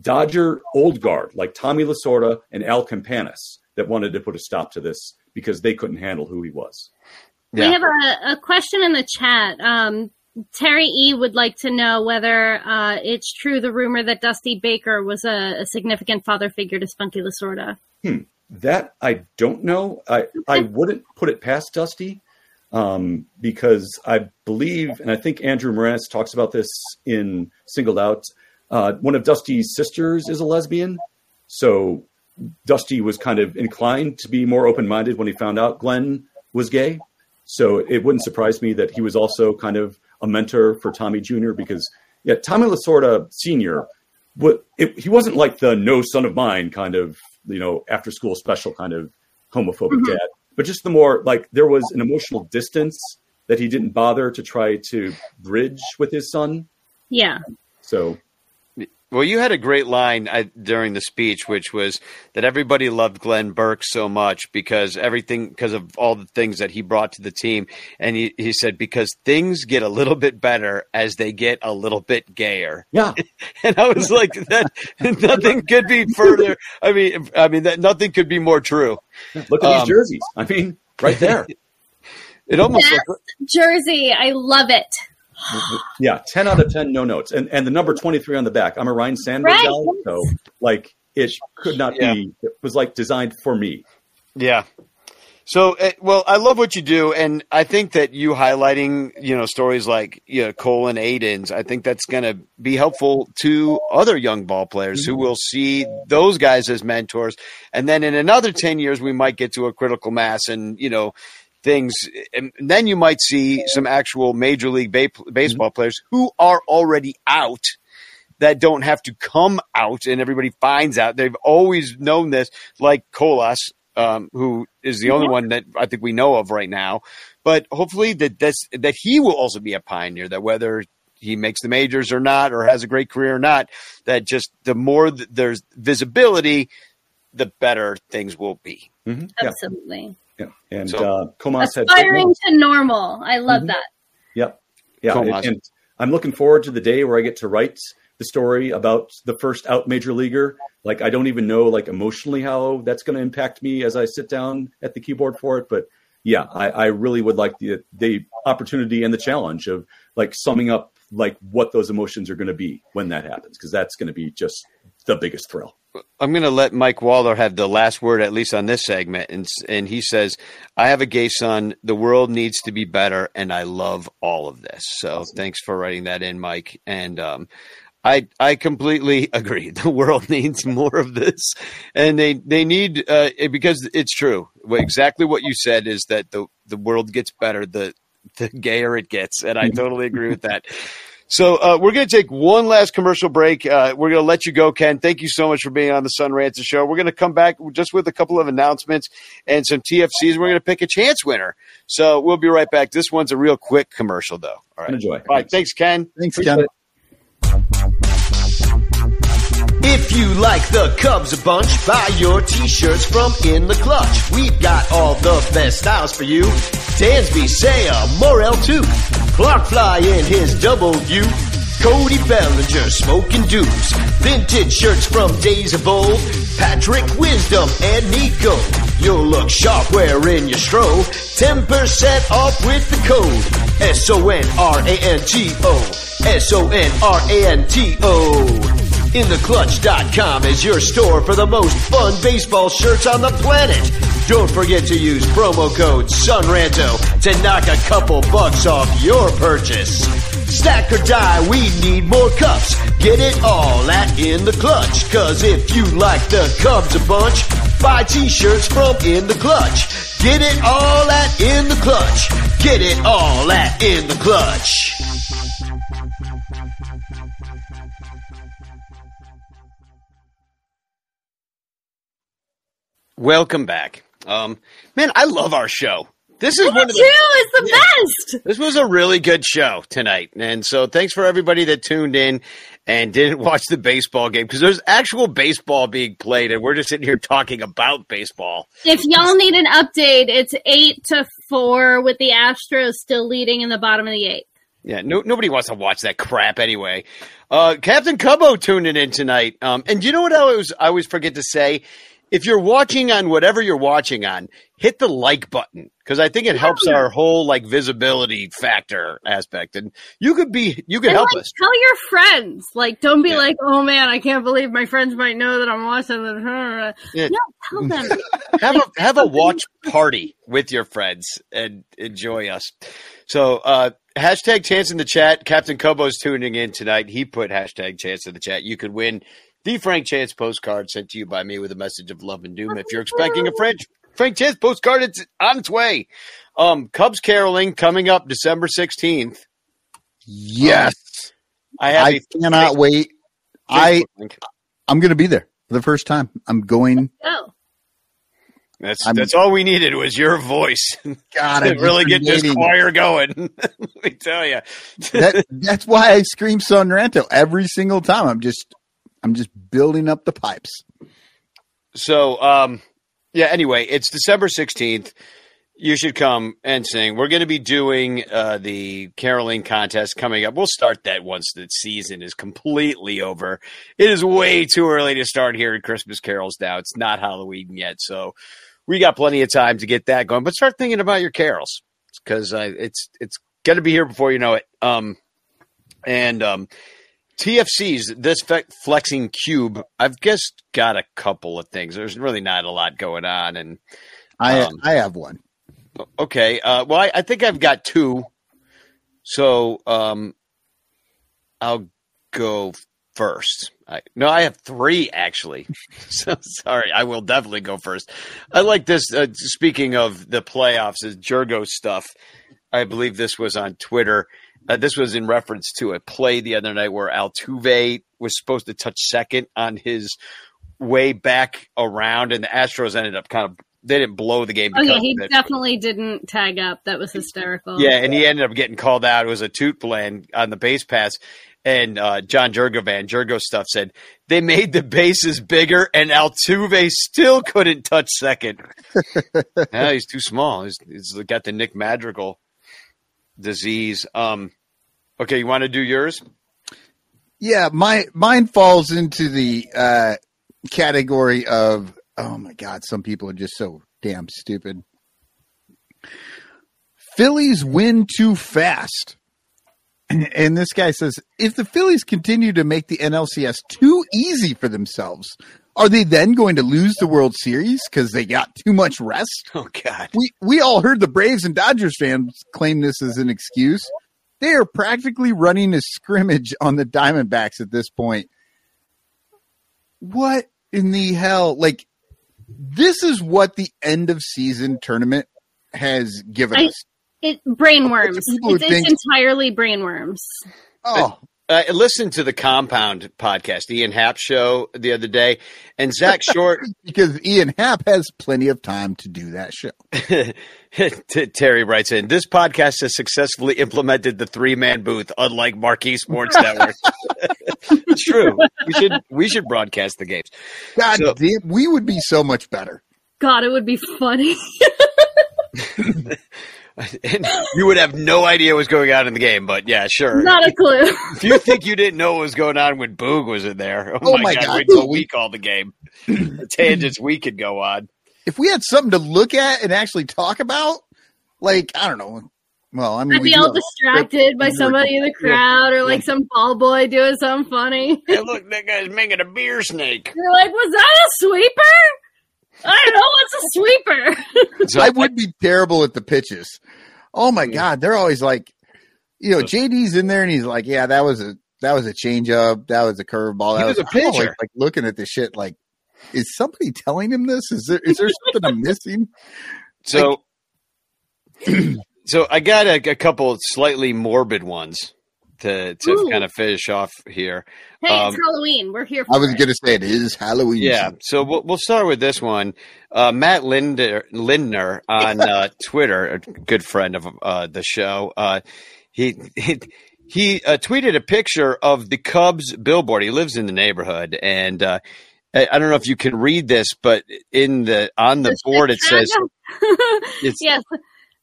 Dodger old guard like Tommy Lasorda and Al Campanis that wanted to put a stop to this because they couldn't handle who he was. We have a, a question in the chat. Um, Terry E would like to know whether uh, it's true the rumor that Dusty Baker was a, a significant father figure to Spunky Lasorda. That I don't know. I, I wouldn't put it past Dusty um, because I believe, and I think Andrew Maraniss talks about this in Singled Out. Uh, one of Dusty's sisters is a lesbian, so Dusty was kind of inclined to be more open minded when he found out Glenn was gay. So it wouldn't surprise me that he was also kind of a mentor for Tommy Jr. because yeah, Tommy Lasorda Sr. What it, he wasn't like the no son of mine kind of you know after school special kind of homophobic Mhm. dad, but just the more like there was an emotional distance that he didn't bother to try to bridge with his son. Yeah. So Well, you had a great line I, during the speech, which was that everybody loved Glenn Burke so much because everything, because of all the things that he brought to the team. And he, he said, because things get a little bit better as they get a little bit gayer. Yeah. and I was like, that nothing could be further. I mean, I mean, that nothing could be more true. look at Um, these jerseys. I mean, right there. It almost Yes, Jersey. I love it. Yeah, ten out of ten, no notes, and and the number twenty three on the back. I'm a Ryne Sandberg Right, guy, so like it could not be. It was like designed for me. Yeah. So, uh, well, I love what you do, and I think that you highlighting, you know, stories like you know, Cole and Aiden's, I think that's going to be helpful to other young ball players who will see those guys as mentors, and then in another ten years, we might get to a critical mass, and you know, things, and then you might see some actual major league ba- baseball players who are already out that don't have to come out and everybody finds out. They've always known this, like Colas, um, who is the only one that I think we know of right now. But hopefully that this, that he will also be a pioneer. That whether he makes the majors or not, or has a great career or not, that just the more th- there's visibility, the better things will be. Mm-hmm. Absolutely. yeah. And So- uh, Comas had Aspiring to normal. I love Mhm. that. Yep. Yeah. Cool, and, and I'm looking forward to the day where I get to write the story about the first out major leaguer. Like I don't even know like emotionally how that's going to impact me as I sit down at the keyboard for it. But yeah, I, I really would like the the opportunity and the challenge of like summing up like what those emotions are going to be when that happens because that's going to be just the biggest thrill. I'm going to let Mike Waller have the last word, at least on this segment. And, and he says, I have a gay son. The world needs to be better. And I love all of this. So thanks for writing that in, Mike. And, um, I, I completely agree. The world needs more of this, and they they need uh, because it's true. Exactly what you said is that the the world gets better the the gayer it gets, and I totally agree with that. So uh, we're going to take one last commercial break. Uh, we're going to let you go, Ken. Thank you so much for being on the Son Ranto Show. We're going to come back just with a couple of announcements and some TFCs. We're going to pick a chance winner. So we'll be right back. This one's a real quick commercial, though. All right. Enjoy. All right. Thanks, Ken. Thanks, Appreciate Ken. it. If you like the Cubs a bunch, buy your t-shirts from In the Clutch. We've got all the best styles for you. Dansby, Seiya, Morel too. Clark Fly in his double view. Cody Bellinger, smoking dudes. Vintage shirts from days of old. Patrick Wisdom and Nico. You'll look sharp wearing your stro. 10% off with the code. S-O-N-R-A-N-T-O. S-O-N-R-A-N-T-O. InTheClutch.com is your store for the most fun baseball shirts on the planet. Don't forget to use promo code SONRANTO to knock a couple bucks off your purchase. Stack or die, we need more cups. Get it all at In The Clutch. Cause if you like the Cubs a bunch, buy t-shirts from In The Clutch. Get it all at In The Clutch. Get it all at In The Clutch. Welcome back. Um, man, I love our show. This is Me one of too. the, It's the best. This was a really good show tonight. And so thanks for everybody that tuned in and didn't watch the baseball game because there's actual baseball being played and we're just sitting here talking about baseball. If y'all need an update, it's eight to four with the Astros still leading in the bottom of the eighth. Yeah, no, nobody wants to watch that crap anyway. Uh, Captain Cubbo tuning in tonight. Um, and you know what I always, I always forget to say? If you're watching on whatever you're watching on, hit the like button because I think it helps our whole like visibility factor aspect. And you could be, you could And help like, us. tell your friends. Like, don't be Yeah. like, "Oh man, I can't believe my friends might know that I'm watching." this." Yeah. No, tell them. have a have a watch party with your friends and enjoy us. So uh hashtag chance in the chat. Captain Kobo's tuning in tonight. He put hashtag chance in the chat. You could win the Frank Chance postcard sent to you by me with a message of love and doom. If you're expecting a Frank Frank Chance postcard, it's on its way. Um Cubs caroling coming up December sixteenth. Yes. I have I a cannot wait. I link. I'm going to be there for the first time. I'm going. Oh, That's I'm- that's all we needed was your voice God, to I'm really get this choir going. Let me tell you. that, that's why I scream Son Ranto every single time. I'm just, I'm just building up the pipes. So, um, yeah. Anyway, it's December sixteenth. You should come and sing. We're going to be doing uh, the caroling contest coming up. We'll start that once the season is completely over. It is way too early to start hearing Christmas carols now. It's not Halloween yet, so we got plenty of time to get that going. But start thinking about your carols because uh, it's it's going to be here before you know it. Um, and um, TFC's this flexing cube. I've just got a couple of things. There's really not a lot going on, and I, Um, I have one. okay. Uh, well, I, I think I've got two, so um, I'll go first. I, no, I have three actually. so sorry, I will definitely go first. I like this. Uh, speaking of the playoffs, is Jurgo stuff. I believe this was on Twitter. Uh, this was in reference to a play the other night where Altuve was supposed to touch second on his way back around, and the Astros ended up kind of they didn't blow the game. oh yeah, he of definitely didn't tag up. That was hysterical. Yeah, and he ended up getting called out. It was a toot plan on the base pass. And uh, John Jurgovan, Jurgo stuff said they made the bases bigger, and Altuve still couldn't touch second. yeah, he's too small. He's, he's got the Nick Madrigal disease. Um, okay, you want to do yours? Yeah, my mine falls into the uh, category of oh my god, some people are just so damn stupid. Phillies win too fast. And this guy says, if the Phillies continue to make the NLCS too easy for themselves, are they then going to lose the World Series because they got too much rest? Oh God, We we all heard the Braves and Dodgers fans claim this as an excuse. They are practically running a scrimmage on the Diamondbacks at this point. What in the hell? Like, this is what the end of season tournament has given I- us. It brain worms. People who It's, think- entirely brain worms. Oh, Uh, I listened to the Compound podcast, Ian Happ show the other day, and Zach Short because Ian Happ has plenty of time to do that show. T- Terry writes in this podcast has successfully implemented the three man booth, unlike Marquee Sports Network. it's true. We should we should broadcast the games. God So- damn, we would be so much better. God, it would be funny. And you would have no idea what's going on in the game, but yeah, sure. Not a clue. if you think you didn't know what was going on when Boog was in there, oh, Oh my, my god, God. wait till we call the game. the tangents we could go on. If we had something to look at and actually talk about, like I don't know. Well, I mean, I'd be all distracted by somebody in the crowd or like some ball boy doing something funny. Hey, look, that guy's making a beer snake. You're like, was that a sweeper? I don't know what's a sweeper. So I would be terrible at the pitches. Oh my god, they're always like, you know, JD's in there and he's like, yeah, that was a that was a changeup, that was a curveball, He that was was a pitcher. Always, like looking at the shit, like, is somebody telling him this? Is there is there something I'm missing? So, so I got a, a couple slightly morbid ones to to Ooh. kind of finish off here. hey, Um, it's Halloween. We're here for I was gonna say it is Halloween. Yeah, so we'll, we'll start with this one. Uh, Matt Linder, Lindner on uh, Twitter, a good friend of uh, the show, uh, he he, he uh, tweeted a picture of the Cubs billboard. He lives in the neighborhood, and uh, I, I don't know if you can read this, but in the on the board it says yes.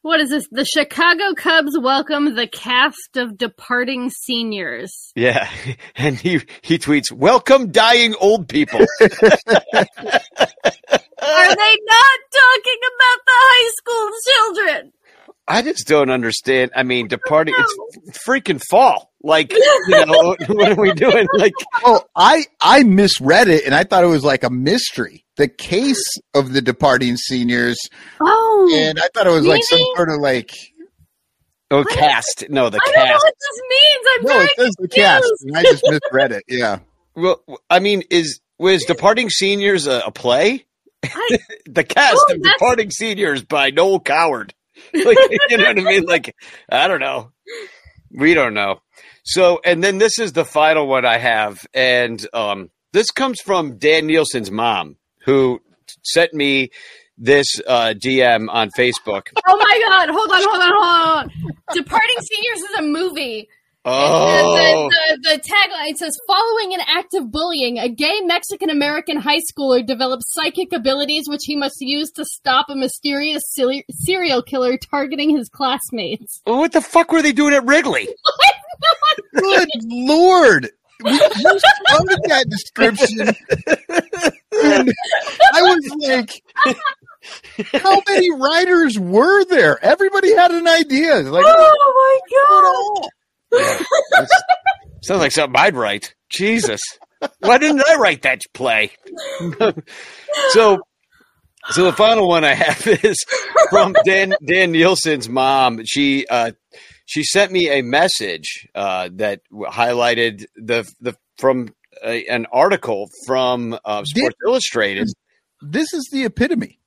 What is this? The Chicago Cubs welcome the cast of departing seniors. Yeah, and he he tweets, "Welcome, dying old people." Are they not talking about the high school children? I just don't understand. I mean, departing. It's freaking fall. Like, you know, what are we doing? Like, Oh, I I misread it and I thought it was like a mystery. The case of the departing seniors, Oh, and I thought it was like some sort of like oh, cast. No, the I don't know cast. what this means. I'm no, very it says the cast, and I just misread it. Yeah, Well, I mean, is was departing seniors a, a play? I- the cast Oh, of departing seniors by Noel Coward. Like, you know what I mean? Like, I don't know. We don't know. So, and then this is the final one I have, and um, this comes from Dan Nielsen's mom, who sent me this uh, DM on Facebook. Oh my god! Hold on, hold on, hold on. Departing Seniors is a movie. Oh, The, the, the tagline says, "Following an act of bullying, a gay Mexican American high schooler develops psychic abilities which he must use to stop a mysterious seri- serial killer targeting his classmates." what the fuck were they doing at Wrigley? good lord, we just started that description, and I was like, how many writers were there? Everybody had an idea. Like, oh my god! Sounds like something I'd write. Jesus. Why didn't I write that play? so so the final one I have is from Dan Dan Nielsen's mom. She uh she sent me a message uh that highlighted the the from an article from uh, Sports Illustrated. this is the epitome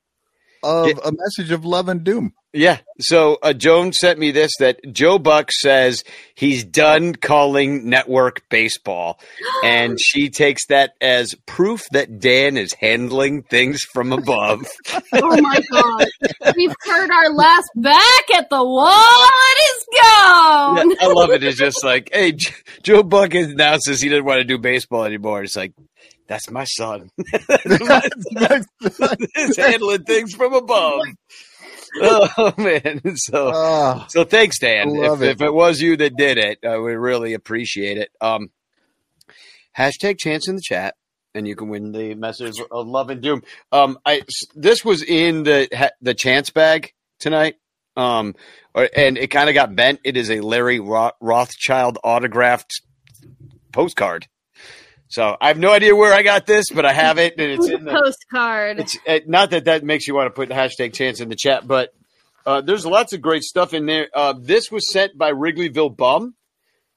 of Yeah. a message of love and doom. Yeah. So uh, Joan sent me this that Joe Buck says he's done calling network baseball, and she takes that as proof that Dan is handling things from above. Oh my god! We've heard our last back at the wall. It is gone. Yeah, I love it. It's just like, hey, J- Joe Buck announces he doesn't want to do baseball anymore. It's like, that's my son. He's handling things from above. Oh man! So. Ah, So thanks, Dan. If, it. if it was you that did it, I would really appreciate it. Um, hashtag chance in the chat, and you can win the message of love and doom. Um, I this was in the the chance bag tonight. Um, and it kind of got bent. It is a Larry Rothschild autographed postcard. So I have no idea where I got this, but I have it, and it's in the postcard. it's uh, not that that makes you want to put hashtag chance in the chat, but uh, there's lots of great stuff in there. Uh, this was sent by Wrigleyville Bum,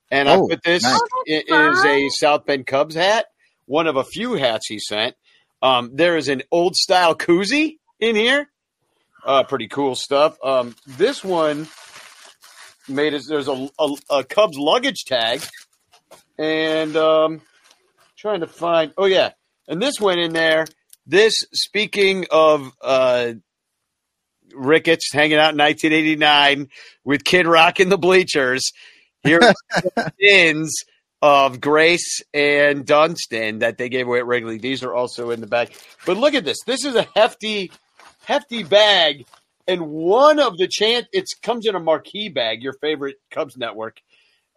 and I Oh, put this nice. i- Oh, is a South Bend Cubs hat, one of a few hats he sent. Um, there is an old style koozie in here, uh, pretty cool stuff. Um, this one made us. There's a, a, a Cubs luggage tag, and um, trying to find. Oh yeah, and this went in there. This speaking of uh, Ricketts hanging out in 1989 with Kid Rock in the bleachers. Here pins of Grace and Dunston that they gave away at Wrigley. These are also in the bag. But look at this. This is a hefty, hefty bag. And one of the chant it comes in a marquee bag, your favorite Cubs network.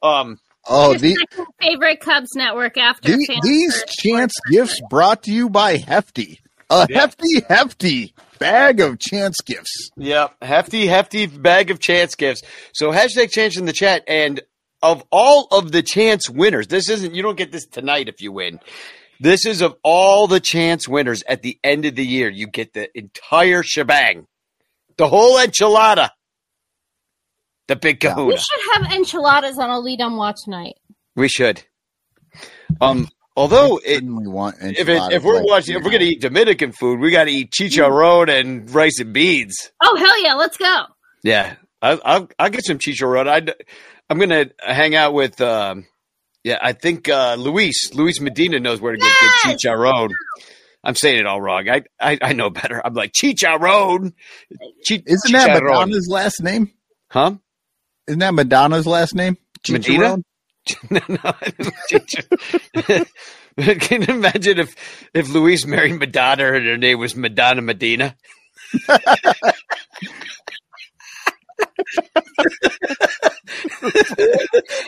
Um Oh, Your the, favorite Cubs network after the- these chance gifts brought to you by Hefty. A Yeah. hefty, hefty bag of chance gifts. Yeah, hefty, hefty bag of chance gifts. So hashtag chance in the chat. And of all of the chance winners, this isn't, you don't get this tonight if you win. This is of all the chance winners at the end of the year. You get the entire shebang, the whole enchilada, the big We should have enchiladas on a LIDOM watch night. We should. Um, although it, we want if it, if we're watching, if we're gonna eat Dominican food, we got to eat chicharron and rice and beans. Oh hell yeah, let's go. Yeah, I, I'll I'll get some chicharron. I I'm gonna hang out with. Um, yeah, I think uh, Luis Luis Medina knows where to get good chicharron. I'm saying it all wrong. I, I I know better. I'm like chicharron. Chi- Isn't that chicharron. Madonna's last name? Huh? Isn't that Madonna's last name? Medina? No, no. Can you imagine if if Luis married Madonna and her name was Madonna Medina?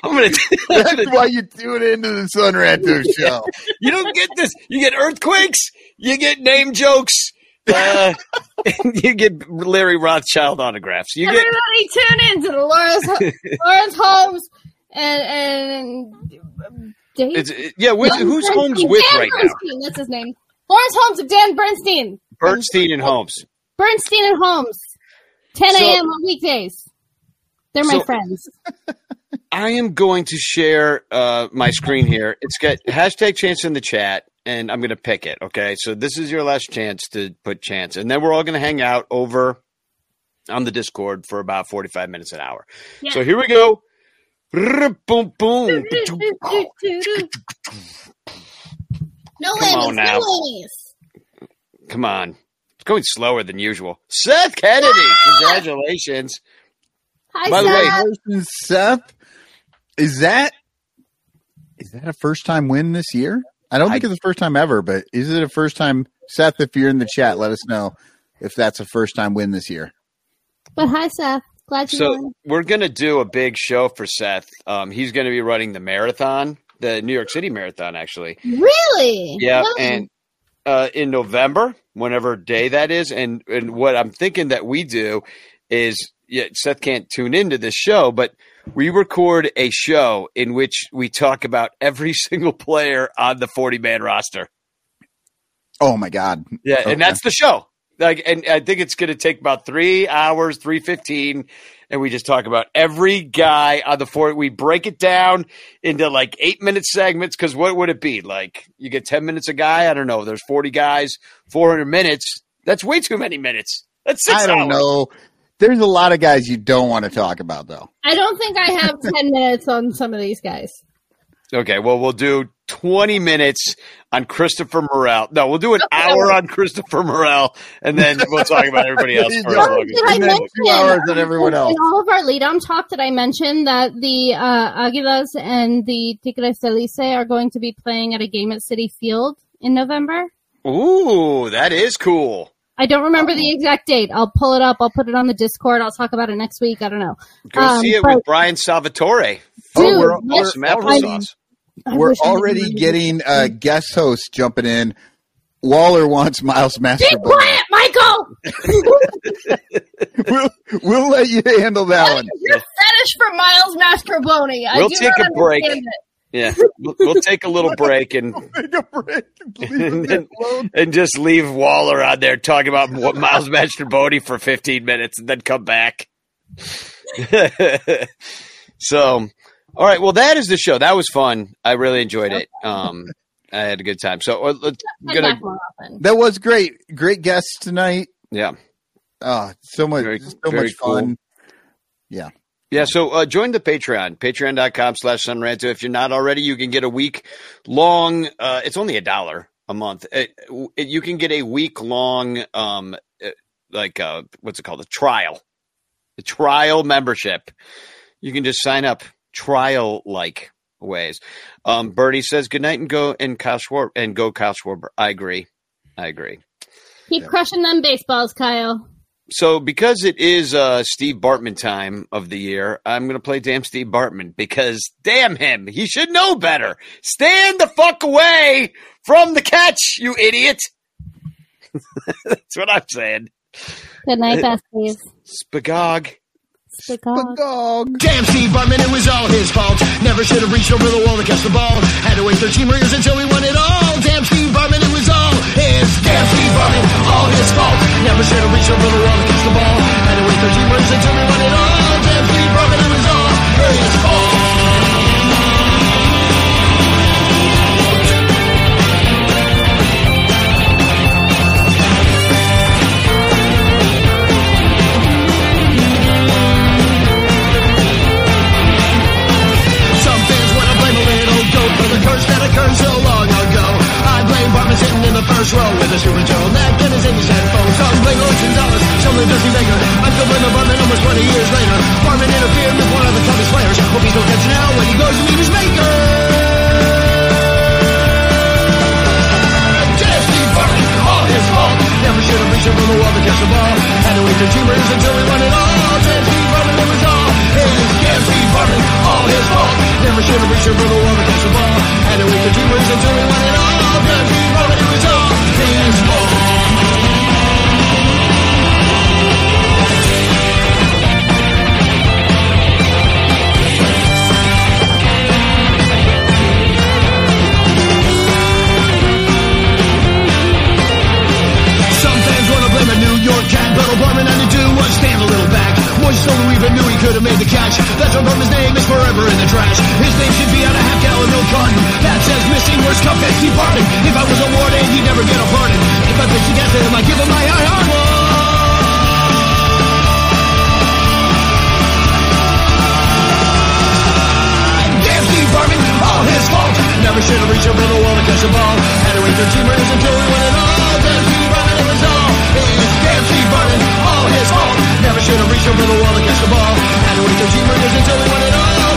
I'm gonna. That's why you tune into the Sonranto show. You don't get this. You get earthquakes. You get name jokes. Uh, you get Larry Rothschild autographs. You get Everybody tune in to the Lawrence, Lawrence Holmes and, and yeah. Dan who's Holmes Bernstein. with Dan right now? Bernstein, That's his name. Lawrence Holmes and Dan Bernstein. Bernstein and Holmes. Bernstein and Holmes. 10 So- a.m. on weekdays. They're my So- friends. I am going to share uh, my screen here. It's got hashtag chance in the chat, and I'm going to pick it. Okay, so this is your last chance to put chance, and then we're all going to hang out over on the Discord for about 45 minutes an hour. Yeah. So here we go. Boom, boom. No Come on now. no. Come on, it's going slower than usual. Seth Kennedy, ah! congratulations. Hi, By the way, Seth. Is that is that a first time win this year? I don't think it's the first time ever, but is it a first time? Seth, if you're in the chat, let us know if that's a first time win this year. But hi, Seth. Glad you So won. we're going to do a big show for Seth. Um, he's going to be running the marathon, the New York City Marathon, actually. Really? Yeah, When? and uh, in November, whenever day that is, and and what I'm thinking that we do is, yeah, Seth can't tune into this show, but we record a show in which we talk about every single player on the 40 man roster. Oh my God! Yeah, Okay. and that's the show. Like, and I think it's going to take about three hours, three fifteen, and we just talk about every guy on the fort. We break it down into like eight minute segments because what would it be? Like, you get ten minutes a guy. I don't know. There's forty guys, four hundred minutes. That's way too many minutes. That's six I don't hours. know. There's a lot of guys you don't want to talk about, though. I don't think I have 10 minutes on some of these guys. Okay, well, we'll do twenty minutes on Christopher Morel. No, we'll do an hour on Christopher Morel, and then we'll talk about everybody else. For go. as long as- Did I mention two hours on everyone else. in all of our LIDOM talk? Did I mention that the uh, Aguilas and the Tigres del Licey are going to be playing at a game at Citi Field in November? Ooh, that is cool. I don't remember the exact date. I'll pull it up. I'll put it on the Discord. I'll talk about it next week. I don't know. Go Um, see it with Brian Salvatore. Oh, Dude, we're, yes, Awesome we're I- applesauce. I we're wish I had already remembered. getting uh, guest hosts jumping in. Waller wants Miles Be Master. quiet, Michael! we'll, we'll let you handle that one. Your fetish for Miles Mastrobuoni. I We'll do take not a break. it. Yeah, we'll, we'll take a little break and Take a break. and leave and, it and just leave Waller on there talking about what Miles Mastrobuoni for 15 minutes and then come back. so, all right. Well, that is the show. That was fun. I really enjoyed it. Um, I had a good time. So, uh, let's gonna back more often. That was great. Great guests tonight. yeah. Oh, so much, Very- so very much cool. fun. Yeah. Yeah, so uh, join the Patreon, patreon.com slash sonranto. If you're not already, you can get a week long, uh, it's only a dollar a month. It, it, you can get a week long, um, uh, like, uh, what's it called? A trial, the trial membership. You can just sign up trial like ways. Um, Bertie says good night and go and Kyle Schwarber and go Kyle Schwarber. I agree. I agree. Keep crushing them baseballs, Kyle. So, because it is uh, Steve Bartman time of the year, I'm going to play damn Steve Bartman because damn him, he should know better. Stand the fuck away from the catch, you idiot. That's what I'm saying. Good night, besties. Spagog. Spagog. Damn Steve Bartman, it was all his fault. Never should have reached over the wall to catch the ball. Had to wait 13 years until we won it all. Damn Steve Bartman, it was all his. Damn Steve Bartman, all his fault. Never should have reached over the wall to catch the ball. Had to wait 13 years until we won it all. Damn Steve Bartman, it was all his fault. For the curse that occurred so long ago. I blame Bartman sitting in the first row with a super turtleneck and his English headphones. Some blame Ocean Dollars, some blame Dusty Baker. I'm still blaming Bartman almost 20 years later. Bartman interfered with one of the toughest players. Hope he's no catch now when he goes to meet his maker. Damn Bartman, all his fault. Never should have reached over the wall to catch the ball. Had to wait 13 years until we won it all. Steve Bartman, it was all his. Steve Bartman, all his fault. Never should have reached the wall to catch the ball. Had to wait 13 years until we won it all. Steve Bartman, it was all his fault. Some fans wanna blame a New York cat, but all do was stand a little Boys stole who even knew he could have made the catch. That's drum his name is forever in the trash. His name should be on a half gallon milk carton. That says missing, where's Cuphead? He parted. If I was a warden, he'd never get a pardon. If I pitched against him, I'd give him my eye on. Farming, all his fault. Never should have reached over the wall to catch the ball. Had to wait 13 minutes until we won it all. Dan Steve Bartman, it was all. It's Dan Steve Bartman, all his fault should have reached over the wall to catch the ball. and to wait till she burned until we win it all.